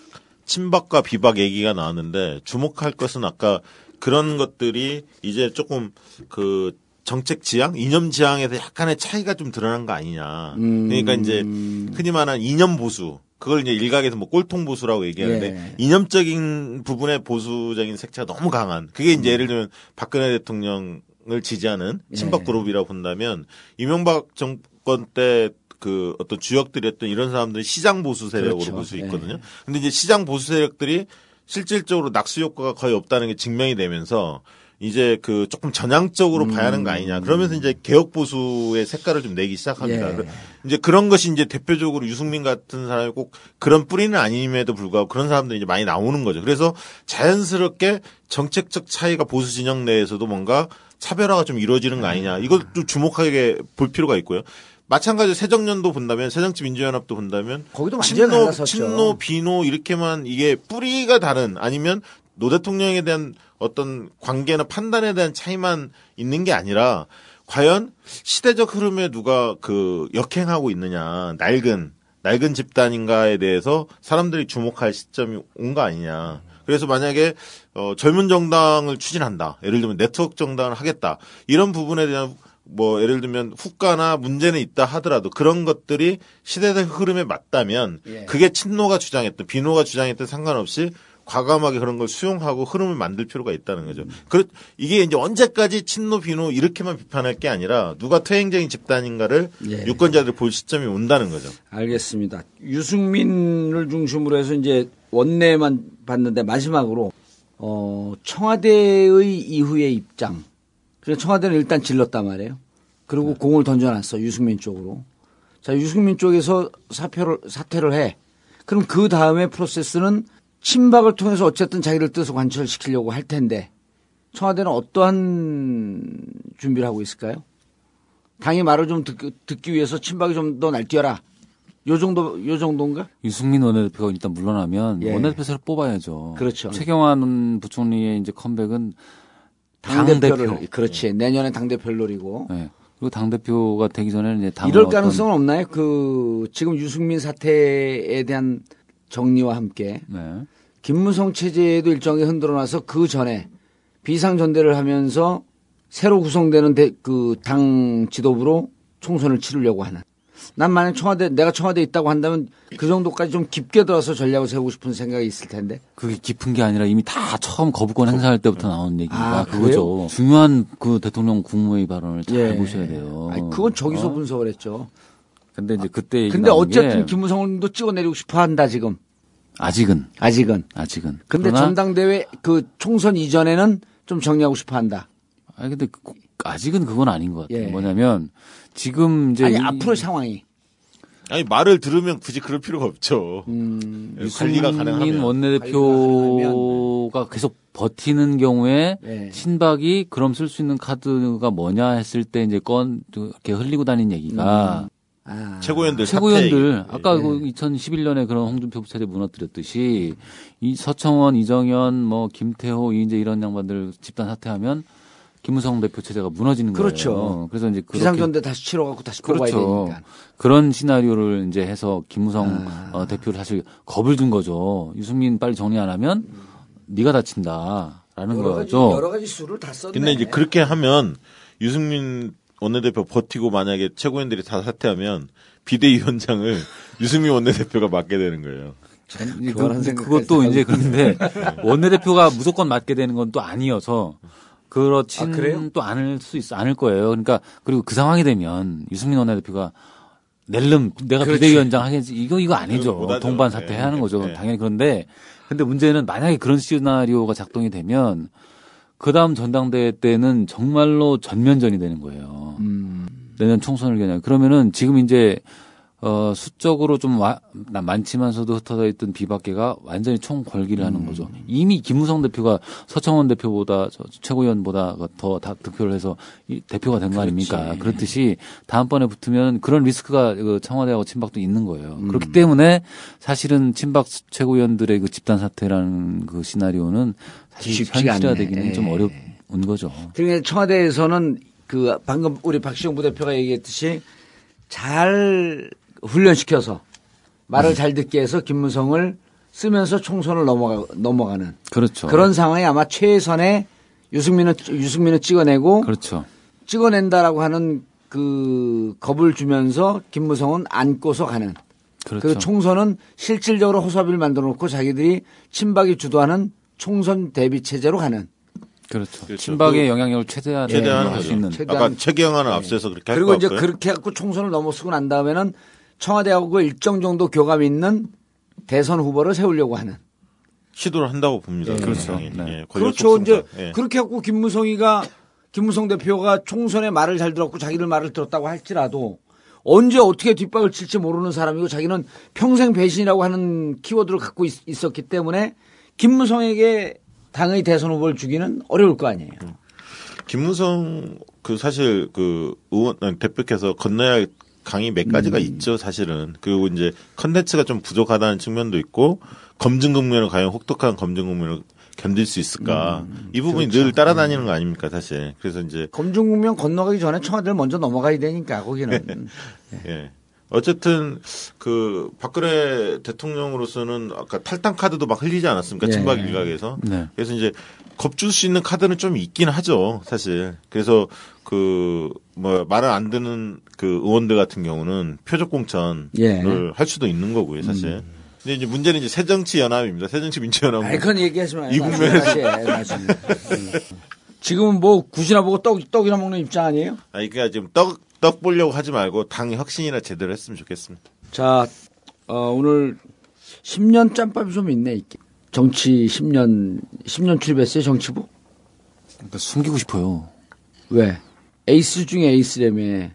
E: 친박과 비박 얘기가 나왔는데 주목할 것은 아까 그런 것들이 이제 조금 그 정책 지향, 이념 지향에서 약간의 차이가 좀 드러난 거 아니냐.
B: 음.
E: 그러니까 이제 흔히 말하는 이념 보수. 그걸 이제 일각에서 뭐 꼴통 보수라고 얘기하는데
B: 예.
E: 이념적인 부분의 보수적인 색채가 너무 강한. 그게 이제 예를 들면 박근혜 대통령을 지지하는 친박
B: 예.
E: 그룹이라고 본다면 이명박 정권 때그 어떤 주역들이었던 이런 사람들이 시장 보수 세력으로
B: 그렇죠.
E: 볼수
B: 예.
E: 있거든요. 근데 이제 시장 보수 세력들이 실질적으로 낙수 효과가 거의 없다는 게 증명이 되면서 이제 그 조금 전향적으로 봐야 하는 거 아니냐. 그러면서 이제 개혁 보수의 색깔을 좀 내기 시작합니다.
B: 예.
E: 그- 이제 그런 것이 이제 대표적으로 유승민 같은 사람이 꼭 그런 뿌리는 아님에도 불구하고 그런 사람들이 이제 많이 나오는 거죠. 그래서 자연스럽게 정책적 차이가 보수 진영 내에서도 뭔가 차별화가 좀 이루어지는 거 아니냐. 이걸 좀 주목하게 볼 필요가 있고요. 마찬가지로 새정년도 본다면 새정치 민주연합도 본다면
B: 거기도
E: 친노. 친노, 비노 이렇게만 이게 뿌리가 다른 아니면 노 대통령에 대한 어떤 관계나 판단에 대한 차이만 있는 게 아니라 과연 시대적 흐름에 누가 그 역행하고 있느냐 낡은 낡은 집단인가에 대해서 사람들이 주목할 시점이 온 거 아니냐. 그래서 만약에 어, 젊은 정당을 추진한다. 예를 들면 네트워크 정당을 하겠다. 이런 부분에 대한 뭐 예를 들면 후과나 문제는 있다 하더라도 그런 것들이 시대의 흐름에 맞다면
B: 예.
E: 그게 친노가 주장했던 비노가 주장했던 상관없이 과감하게 그런 걸 수용하고 흐름을 만들 필요가 있다는 거죠. 그 이게 이제 언제까지 친노 비노 이렇게만 비판할 게 아니라 누가 퇴행적인 집단인가를
B: 예.
E: 유권자들 볼 시점이 온다는 거죠.
B: 알겠습니다. 유승민을 중심으로 해서 이제 원내만 봤는데 마지막으로 어, 청와대의 이후의 입장. 그래서 청와대는 일단 질렀단 말이에요. 그리고 공을 던져놨어 유승민 쪽으로. 자 유승민 쪽에서 사표를 사퇴를 해. 그럼 그 다음에 프로세스는 친박을 통해서 어쨌든 자기들 뜻을 관철시키려고 할 텐데 청와대는 어떠한 준비를 하고 있을까요? 당의 말을 좀 듣, 듣기 위해서 친박이 좀 더 날뛰어라. 요 정도 요 정도인가?
D: 유승민 원내대표가 일단 물러나면
B: 예.
D: 원내대표를 뽑아야죠.
B: 그렇죠.
D: 최경환 부총리의 이제 컴백은
B: 당대표를
D: 당대표.
B: 그렇지 내년에 당대표를 노리고
D: 네. 그리고 당 대표가 되기 전에는 이제 당을
B: 이럴 가능성은 없나요? 그 지금 유승민 사태에 대한 정리와 함께
D: 네.
B: 김무성 체제에도 일정이 흔들어놔서 그 전에 비상 전대를 하면서 새로 구성되는 그 당 지도부로 총선을 치르려고 하는. 난 만약 청와대 내가 청와대에 있다고 한다면 그 정도까지 좀 깊게 들어서 전략을 세우고 싶은 생각이 있을 텐데.
D: 그게 깊은 게 아니라 이미 다 처음 거부권 행사할 때부터 나온 얘기가
B: 아,
D: 그거죠. 중요한 그 대통령 국무회의 발언을 잘
B: 예.
D: 보셔야 돼요.
B: 아니, 그건 저기서
D: 어?
B: 분석을 했죠.
D: 근데 이제 그때 얘기
B: 근데 어쨌든
D: 게
B: 김무성도 찍어내리고 싶어 한다 지금.
D: 아직은
B: 아직은.
D: 아직은.
B: 근데
D: 그러나
B: 전당대회 그 총선 이전에는 좀 정리하고 싶어 한다.
D: 아니 근데 그- 아직은 그건 아닌 것 같아요.
B: 예.
D: 뭐냐면 지금 이제
B: 아니
D: 이-
B: 앞으로 상황이.
E: 아니 말을 들으면 굳이 그럴 필요가 없죠.
B: 음,
E: 예, 관리가 가능하면
D: 원내대표가 계속 버티는 경우에
B: 네.
D: 신박이 그럼 쓸 수 있는 카드가 뭐냐 했을 때 이제 건 이렇게 흘리고 다니는 얘기가
B: 아,
E: 최고위원들
D: 최고위원들. 아까
B: 예.
D: 그 2011년에 그런 홍준표 부차제 무너뜨렸듯이 이 서청원, 이정현, 뭐 김태호, 이인재 이런 양반들 집단 사퇴하면 김무성 대표 체제가 무너지는
B: 그렇죠.
D: 거예요. 그래서 이제 그렇게
B: 비상전대 다시 치러갖고 다시 뽑아야
D: 그렇죠.
B: 되니까.
D: 그런 시나리오를 이제 해서 김무성
B: 아.
D: 어, 대표를 사실 겁을 준 거죠. 유승민 빨리 정리 안 하면 네가 다친다라는
B: 여러 가지
D: 거죠.
B: 여러 가지 수를 다 썼네.
E: 근데 이제 그렇게 하면 유승민 원내대표 버티고 만약에 최고위원들이 다 사퇴하면 비대위원장을 (laughs) 유승민 원내대표가 맡게 되는 거예요.
D: 그, 그것도 이제 그런데 원내대표가 무조건 맡게 되는 건 또 아니어서 그렇진
B: 아?
D: 또 않을 수 있어 않을 거예요. 그러니까 그리고 그 상황이 되면 유승민 원내대표가 낼름 내가
B: 그렇지.
D: 비대위원장 하겠지 이거 이거 아니죠. 동반 사퇴 해야 하는
E: 네,
D: 거죠.
E: 네.
D: 당연히 그런데 근데 문제는 만약에 그런 시나리오가 작동이 되면 그 다음 전당대회 때는 정말로 전면전이 되는 거예요.
B: 음,
D: 내년 총선을 겨냥 그러면은 지금 이제 어 수적으로 좀 와, 나- 많지만서도 흩어져 있던 비박계가 완전히 총궐기를 하는 거죠. 이미 김무성 대표가 서청원 대표보다 저 최고위원보다 더 다 득표를 해서 이 대표가 된 거 아닙니까? 그렇듯이 다음번에 붙으면 그런 리스크가 그 청와대하고 친박도 있는 거예요. 그렇기 때문에 사실은 친박 최고위원들의 그 집단 사퇴라는 그 시나리오는 사실 현실화되기는
B: 않네.
D: 좀
B: 예.
D: 어려운 거죠.
B: 그러니까 청와대에서는 그 방금 우리 박시영 부대표가 얘기했듯이 잘 훈련시켜서 말을 잘 듣게 해서 김무성을 쓰면서 총선을 넘어가 넘어가는
D: 그렇죠.
B: 그런 상황이 아마 최선의 유승민은 유승민을 찍어내고
D: 그렇죠.
B: 찍어낸다라고 하는 그 겁을 주면서 김무성은 안고서 가는
D: 그렇죠.
B: 그 총선은 실질적으로 호사비를 만들어 놓고 자기들이 친박이 주도하는 총선 대비 체제로 가는
D: 그렇죠.
E: 그렇죠.
D: 친박의 영향력을 최대한
E: 최대한
D: 할수
E: 하죠.
D: 있는.
B: 최대한-
E: 아까 최경환은 앞서서 그렇게 할
B: 그리고
E: 것
B: 이제
E: 같고요.
B: 그렇게 해갖고 총선을 넘어서고 난 다음에는 청와대하고 일정 정도 교감 있는 대선 후보를 세우려고 하는.
E: 시도를 한다고 봅니다.
B: 예.
D: 그렇죠. 네.
E: 예,
B: 그렇죠. 이제.
E: 예.
B: 그렇게 해갖고 김무성이가 김무성 대표가 총선에 말을 잘 들었고 자기들 말을 들었다고 할지라도 언제 어떻게 뒷박을 칠지 모르는 사람이고 자기는 평생 배신이라고 하는 키워드를 갖고 있, 었기 때문에 김무성에게 당의 대선 후보를 주기는 어려울 거 아니에요.
E: 김무성 그 사실 그 의원 대표께서 건너야 할 강이 몇 가지가
B: 음.
E: 있죠 사실은. 그리고 이제 컨텐츠가 좀 부족하다는 측면도 있고 검증 국면을 과연 혹독한 검증 국면을 견딜 수 있을까? 이 부분이
B: 그렇죠.
E: 늘 따라다니는 거 아닙니까 사실? 그래서 이제
B: 검증 국면 건너가기 전에 청와대를 먼저 넘어가야 되니까 거기는. (laughs)
E: 예. 어쨌든 그 박근혜 대통령으로서는 아까 탈당 카드도 막 흘리지 않았습니까?
B: 예.
E: 친박 일각에서.
D: 네.
E: 그래서 이제 겁줄 수 있는 카드는 좀 있긴 하죠, 사실. 그래서 그 뭐 말을 안 듣는 그 의원들 같은 경우는 표적 공천을
B: 예.
E: 할 수도 있는 거고요, 사실. 근데 이제 문제는 이제 새정치 연합입니다. 새정치 민주연합.
B: 아이, 그건 얘기하지 마요.
E: 이 국면에서.
B: 나중에. 음. 지금은 뭐 굿이나 보고 떡, 떡이나 먹는 입장 아니에요?
E: 아니 그러니까 지금 떡, 떡 보려고 하지 말고 당 혁신이나 제대로 했으면 좋겠습니다.
B: 자, 어, 오늘 10년 짬밥이 좀 있네. 정치 10년, 10년 출입했어요, 정치부?
D: 그러니까 숨기고 싶어요.
B: 왜? 에이스 중에 에이스라며.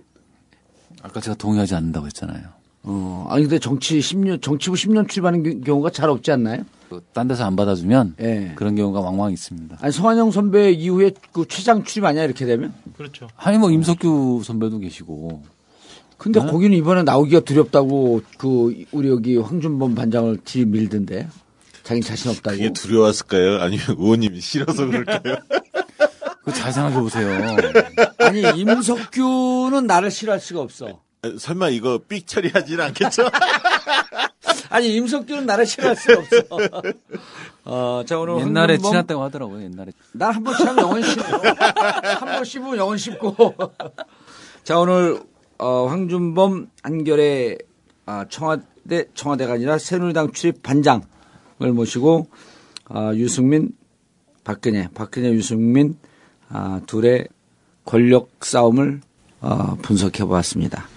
D: 아까 제가 동의하지 않는다고 했잖아요.
B: 어, 아니, 근데 정치 10년, 정치부 10년 출입하는 겨- 경우가 잘 없지 않나요?
D: 그딴 데서 안 받아주면
B: 예.
D: 그런 경우가 왕왕 있습니다.
B: 아니, 성한영 선배 이후에 그 최장 출입 아니야, 이렇게 되면?
C: 그렇죠.
D: 아니 뭐 임석규 선배도 계시고
B: 근데 거기는 이번에 나오기가 두렵다고 그, 우리 여기 황준범 반장을 들이밀던데. 자기 자신 없다고.
E: 그게 두려웠을까요? 아니면 의원님이 싫어서 그럴까요? (laughs)
D: 그거 잘 생각해 보세요.
B: 아니, 임석규는 나를 싫어할 수가 없어.
E: 설마 이거 삑 처리하지는 않겠죠? (laughs)
B: 아니, 임석규는 나를 싫어할 수가 없어. 어, 자, 오늘
D: 옛날에
B: 황준범
D: 친했다고 하더라고요. 옛날에
B: 난 한번참 영원 씹고 한번 씹으면 영원 씹고 (laughs) 자 오늘 어, 황준범 한결의 아, 청와대 청와대가 아니라 새누리당 출입 반장을 모시고 아, 유승민 박근혜 박근혜 유승민 아, 둘의 권력 싸움을 어, 분석해 보았습니다.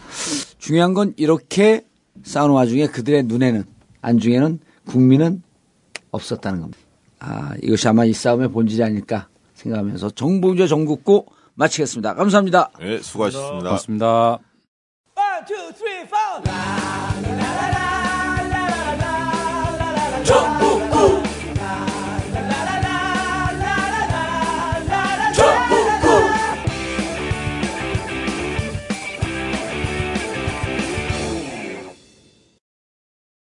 B: 중요한 건 이렇게 싸우는 와중에 그들의 눈에는 안중에는 국민은 없었다는 겁니다. 아, 이것이 아마 이 싸움의 본질이 아닐까 생각하면서 정봉재 정국고 마치겠습니다. 감사합니다.
E: 네, 수고하셨습니다.
D: 고맙습니다.
A: One, two, three.